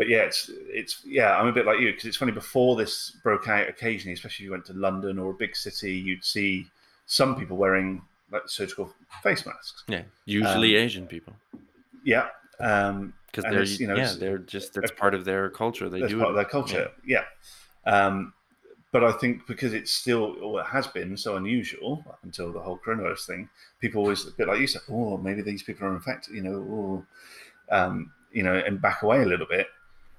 But yeah, it's it's yeah, I'm a bit like you because it's funny. Before this broke out, occasionally, especially if you went to London or a big city, you'd see some people wearing like surgical face masks. Yeah, usually Um, Asian people Yeah, um, because and they're you know, yeah it's- they're just that's part of their culture. They that's do part it. of their culture. Yeah. Um, but I think because it's still, or it has been so unusual up until the whole coronavirus thing, people always a bit like you said, oh, maybe these people are infected, you know, or, um, you know, and back away a little bit.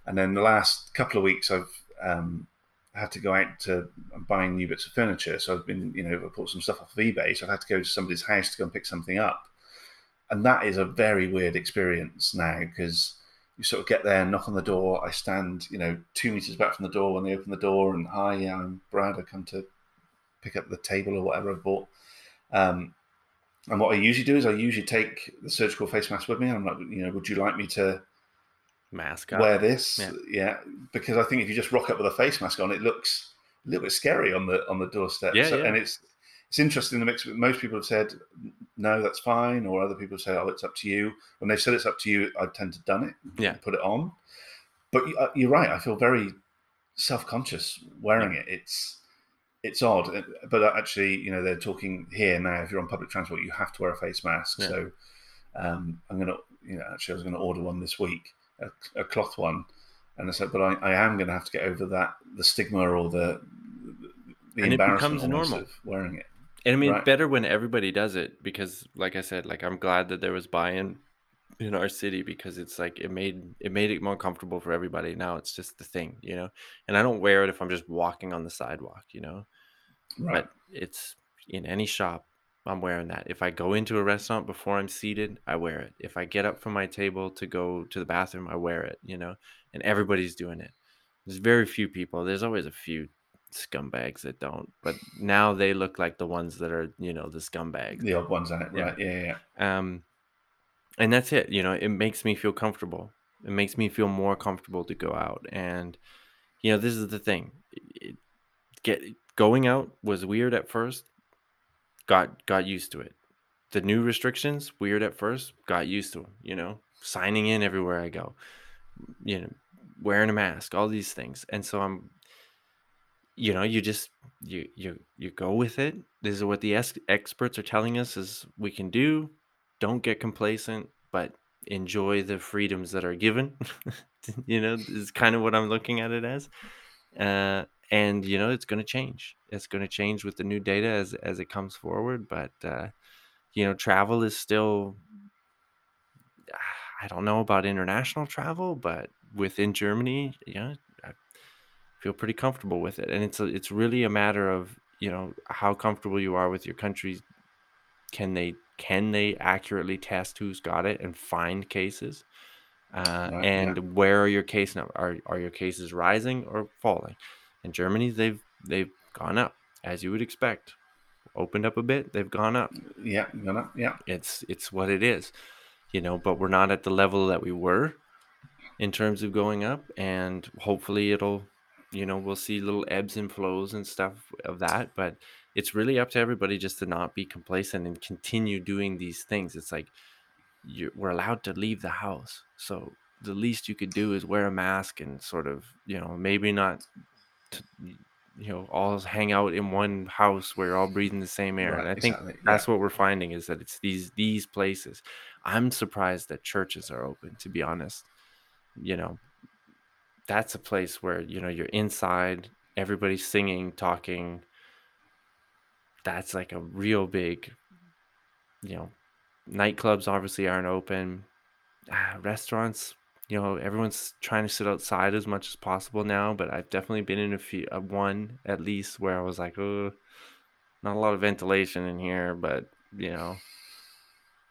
And then the last couple of weeks, I've um, had to go out to buying new bits of furniture. So I've been, you know, I bought some stuff off of eBay. So I've had to go to somebody's house to go and pick something up. And that is a very weird experience now because you sort of get there, knock on the door. I stand, you know, two meters back from the door when they open the door, and hi, I'm Brad. I come to pick up the table or whatever I've bought. Um, and what I usually do is I usually take the surgical face mask with me. I'm like, you know, would you like me to Mascot. wear this? Yeah. Yeah. because I think if you just rock up with a face mask on, it looks a little bit scary on the on the doorstep. Yeah, So- yeah. And it's it's interesting the mix. Most people have said no, that's fine, or other people say, oh, it's up to you. When they've said it's up to you, I tend to done it, Yeah. put it on. But you- uh, you're right. I feel very self conscious wearing it. It's it's odd, Uh, but actually, you know, they're talking here now. If you're on public transport, you have to wear a face mask. Yeah. So um, I'm gonna, you know, actually, I was going to order one this week, a, a cloth one, and I said, but I, I am going to have to get over that the stigma or the the And it embarrassment becomes normal. of wearing it. And I mean, Right. better when everybody does it because, like I said, like I'm glad that there was buy-in in our city because it's like it made it made it more comfortable for everybody. Now it's just the thing, you know. And I don't wear it if I'm just walking on the sidewalk, you know. Right. But it's in any shop, I'm wearing that. If I go into a restaurant before I'm seated, I wear it. If I get up from my table to go to the bathroom, I wear it, you know. And everybody's doing it. There's very few people. There's always a few scumbags that don't, but now they look like the ones that are, you know, the scumbags. The odd ones on it, Yeah. right? Yeah, yeah, yeah. Um, and that's it. You know, it makes me feel comfortable. It makes me feel more comfortable to go out. And you know, this is the thing. It, get going out was weird at first. Got got used to it. The new restrictions weird at first. Got used to them. You know, signing in everywhere I go. You know, wearing a mask. All these things. And so I'm. You know, you just you you you go with it. This is what the ex- experts are telling us is we can do. Don't get complacent, but enjoy the freedoms that are given. [LAUGHS] you know, is kind of what I'm looking at it as. Uh, and you know, it's going to change. It's going to change with the new data as as it comes forward. But uh, you know, travel is still. I don't know about international travel, but within Germany, yeah, I feel pretty comfortable with it. And it's a, it's really a matter of you know how comfortable you are with your country. Can they can they accurately test who's got it and find cases? Uh, Right, and yeah. where are your case now? Are are your cases rising or falling? In Germany, they've they've gone up as you would expect. Opened up a bit, they've gone up. Yeah, you know, yeah. It's it's what it is, you know. But we're not at the level that we were in terms of going up, and hopefully it'll, you know, we'll see little ebbs and flows and stuff of that. But it's really up to everybody just to not be complacent and continue doing these things. It's like you we're allowed to leave the house, so the least you could do is wear a mask and sort of, you know, maybe not, t- you know, all hang out in one house where you're all breathing the same air. and I Right, think exactly, that's yeah. what we're finding is that it's these these places. I'm surprised that churches are open. To be honest, you know, that's a place where you know you're inside, everybody's singing, talking. That's like a real big, you know, nightclubs obviously aren't open. Ah, restaurants, you know, everyone's trying to sit outside as much as possible now, but I've definitely been in a few, uh, one at least where I was like, oh, not a lot of ventilation in here, but you know,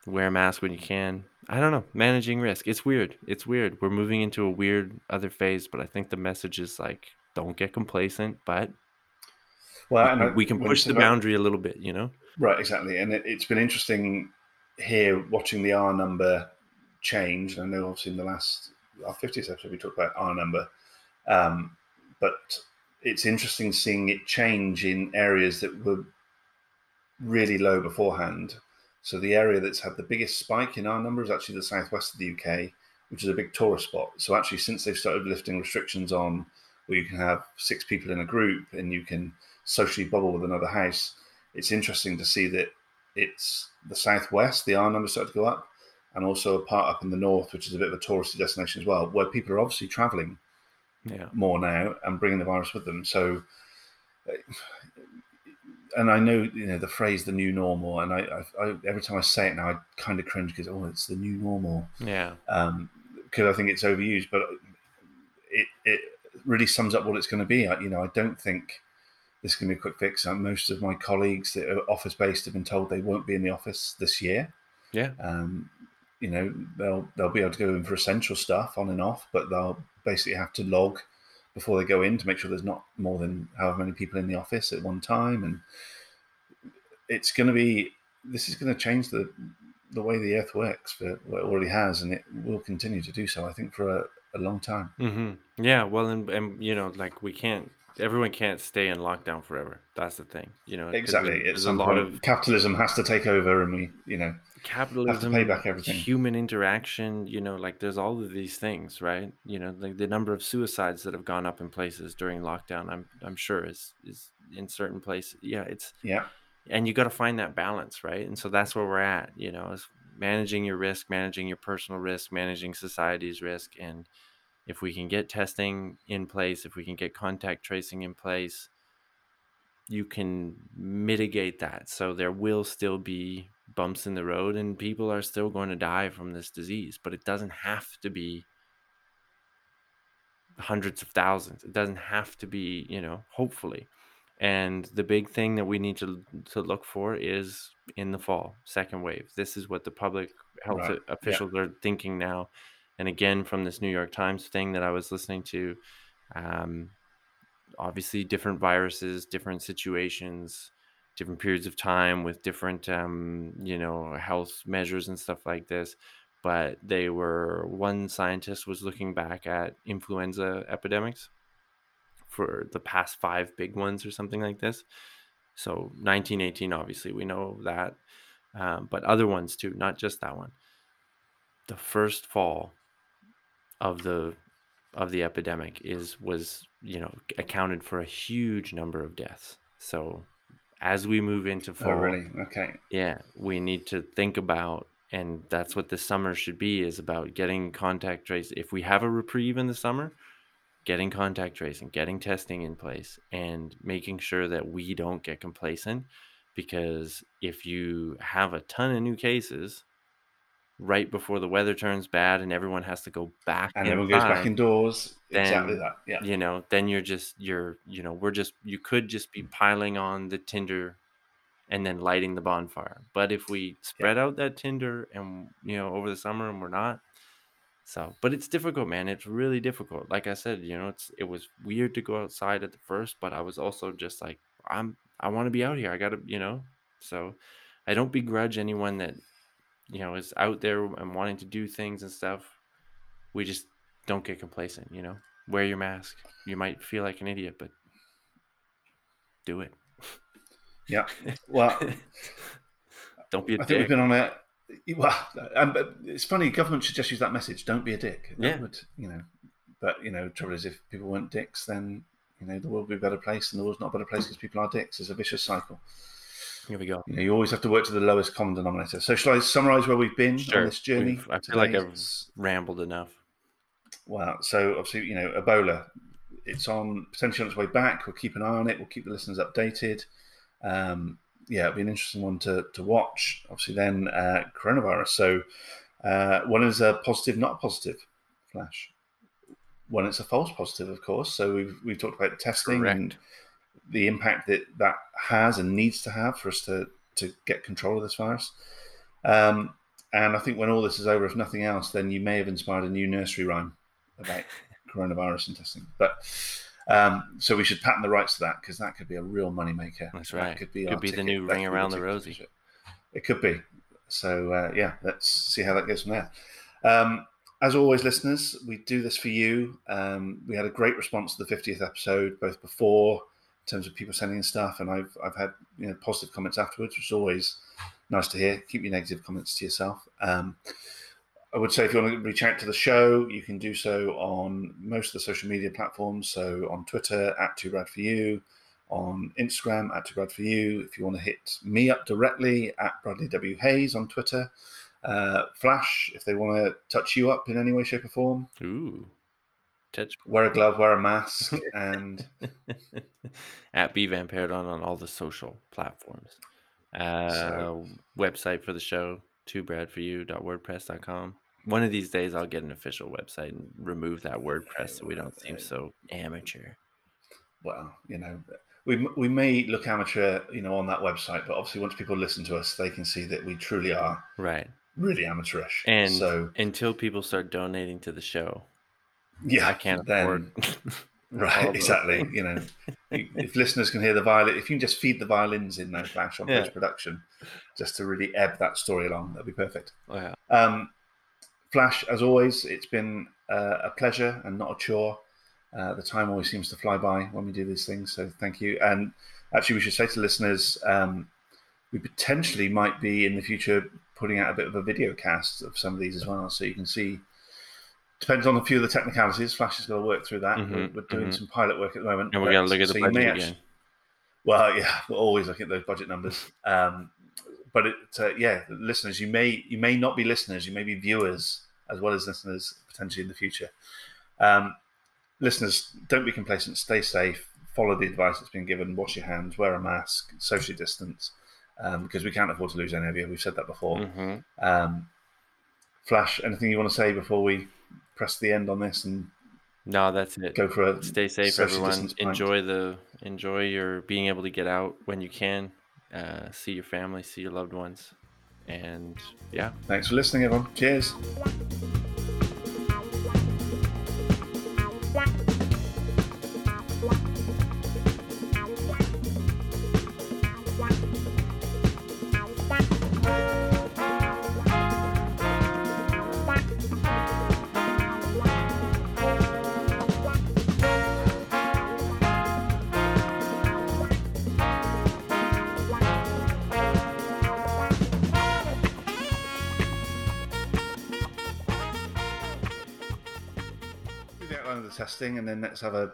wear a mask when you can. I don't know, managing risk. It's weird. It's weird. We're moving into a weird other phase, but I think the message is like, don't get complacent, but Well, we we can push the about- boundary a little bit, you know? Right, exactly. And it, it's been interesting here watching the R number change. I know, obviously, in the last our 50th episode, we talked about R number, um, but it's interesting seeing it change in areas that were really low beforehand. So the area that's had the biggest spike in R number is actually the southwest of the UK, which is a big tourist spot. So actually, since they've started lifting restrictions on where you can have six people in a group and you can socially bubble with another house, it's interesting to see that it's the southwest, the R number started to go up, and also a part up in the north, which is a bit of a touristy destination as well, where people are obviously traveling Yeah. more now and bringing the virus with them. So, uh, and I know you know the phrase "the new normal," and I, I, I every time I say it now, I kind of cringe because oh, it's the new normal Yeah. because I think it's overused, but it it really sums up what it's going to be. I, you know, I don't think this is going to be a quick fix. Uh, most of my colleagues that are office based have been told they won't be in the office this year. Yeah. Um, you know, they'll they'll be able to go in for essential stuff on and off, but they'll basically have to log before they go in to make sure there's not more than however many people in the office at one time, and it's going to be this is going to change the the way the Earth works. For what it already has, and it will continue to do so. I think for a, a long time. hmm Yeah, well, and, and you know, like we can't, everyone can't stay in lockdown forever. That's the thing, you know. Exactly. At a lot point, of capitalism has to take over, and we, you know, capitalism, pay back everything. human interaction. You know, like there's all of these things, right? You know, like the number of suicides that have gone up in places during lockdown. I'm I'm sure is is in certain places. Yeah, it's yeah, and you got to find that balance right and so that's where we're at you know is managing your risk managing your personal risk managing society's risk and if we can get testing in place if we can get contact tracing in place you can mitigate that so there will still be bumps in the road and people are still going to die from this disease but it doesn't have to be hundreds of thousands it doesn't have to be you know hopefully and the big thing that we need to to look for is in the fall, second wave. This is what the public health Right, officials are thinking now. And again, from this New York Times thing that I was listening to, Um, obviously, different viruses, different situations, different periods of time with different, um, you know, health measures and stuff like this. But they were one scientist was looking back at influenza epidemics for the past five big ones or something like this. So 1918, obviously, we know that, um, but other ones too, not just that one. The first fall of the of the epidemic is was you know accounted for a huge number of deaths. So as we move into oh, fall, Oh, really? Okay. yeah, we need to think about, and that's what the summer should be is about getting contact trace. If we have a reprieve in the summer, getting contact tracing, getting testing in place, and making sure that we don't get complacent. Because if you have a ton of new cases right before the weather turns bad and everyone has to go back And everyone goes back indoors. then- exactly that. Yeah. you know, then you're just you're you know we're just you could just be piling on the tinder and then lighting the bonfire. But if we spread out that tinder and you know over the summer and we're not, so but it's difficult, man. It's really difficult. Like I said, you know, it's it was weird to go outside at the first, but I was also just like I'm I want to be out here. I gotta you know, so I don't begrudge anyone that you know is out there and wanting to do things and stuff. We just don't get complacent, you know. Wear your mask. You might feel like an idiot, but do it. Yeah. [LAUGHS] Well, don't be a I think we've dick. been on a. Well, um, it's funny. Government should just use that message. Don't be a dick. That Yeah. Would, you know. But you know, trouble is, if people weren't dicks, then you know the world would be a better place, and the world's not a better place because people are dicks. It's a vicious cycle. Here we go. You know, you always have to work to the lowest common denominator. So, shall I summarise where we've been Sure. on this journey? We've- I feel like today? I've rambled enough. Wow. So obviously, you know, Ebola, it's on potentially on its way back. We'll keep an eye on it. We'll keep the listeners updated. Um, yeah, it'll be an interesting one to, to watch. Obviously, then uh, coronavirus. So uh, one is a positive, not a positive flash. One it's a false positive, of course. So we've we've talked about testing and Correct. The impact that that has and needs to have for us to to get control of this virus. Um, and I think when all this is over, if nothing else, then you may have inspired a new nursery rhyme about [LAUGHS] coronavirus and testing. But um, so we should patent the rights to that because that could be a real moneymaker. That's That right. Could be, Could be the new That ring around the rosy. It could be. So uh, yeah, let's see how that goes from there. Um, as always, listeners, we do this for you. Um, we had a great response to the 50th episode, both before in terms of people sending in stuff, and I've I've had you know positive comments afterwards, which is always nice to hear. Keep your negative comments to yourself. Um, I would say if you want to reach out to the show, you can do so on most of the social media platforms. So on Twitter at Two Brad for You, on Instagram at Two Brad for You. If you want to hit me up directly at Bradley W Hayes on Twitter. Uh, Flash, if they want to touch you up in any way, shape, or form, Ooh. Touch wear a glove, wear a mask, [LAUGHS] and [LAUGHS] at B Van Paradon on all the social platforms. Uh, So- website for the show, twobradforyou.wordpress.com. One of these days, I'll get an official website and remove that WordPress so we don't seem so amateur. well, you know, we we may look amateur, you know, on that website, but obviously once people listen to us, they can see that we truly are Right. really amateurish. And so until people start donating to the show, yeah, I can't then- afford. [LAUGHS] Right, exactly. You know, [LAUGHS] if listeners can hear the violin, if you can just feed the violins in those flash on Yeah. post production, just to really ebb that story along, that'd be perfect. Wow. Um, Flash, as always, it's been uh, a pleasure and not a chore. Uh, the time always seems to fly by when we do these things, so thank you. And actually, we should say to listeners, um, we potentially might be in the future putting out a bit of a video cast of some of these as well, so you can see. Depends on a few of the technicalities. Flash is going to work through that. we're, Mhm, we're doing mhm. some pilot work at the moment. And we but- got to look at the budget again. well, yeah, we're always looking at those budget numbers. [LAUGHS] Um, but it, uh, yeah, listeners, you may you may not be listeners, you may be viewers as well as listeners potentially in the future. Um, listeners, don't be complacent. Stay safe. Follow the advice that's been given. Wash your hands. Wear a mask. Socially distance. Um, because we can't afford to lose any of you. We've said that before. hmm Um, Flash, anything you want to say before we press the end on this and No, that's it. go for it. Stay safe, everyone. Enjoy the enjoy your being able to get out when you can. Uh, see your family, see your loved ones, and yeah, Thanks for listening, everyone. Cheers. And then let's have a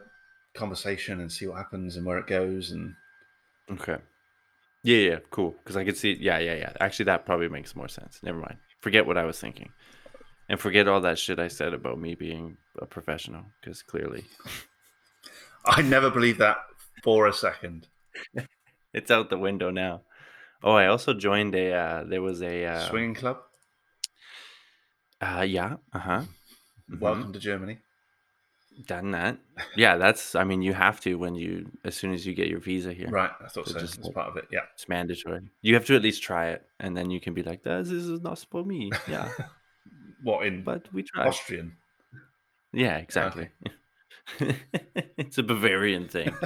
conversation and see what happens and where it goes. And Okay. Yeah, yeah, cool. Because I could see. Yeah, yeah, yeah. Actually, that probably makes more sense. Never mind. Forget what I was thinking, and forget all that shit I said about me being a professional. Because clearly, [LAUGHS] I never believed that for a second. [LAUGHS] it's out the window now. Oh, I also joined a. Uh, there was a uh, Swinging club. Uh, yeah. Uh huh. Welcome to Germany. Done that. Yeah, that's. I mean, you have to when you as soon as you get your visa here. Right, I thought So so. just It's like- part of it. Yeah. It's mandatory. You have to at least try it, and then you can be like, "This is not for me." Yeah, [LAUGHS] What in but we tried. Austrian? Yeah, exactly. [LAUGHS] it's a Bavarian thing. [LAUGHS]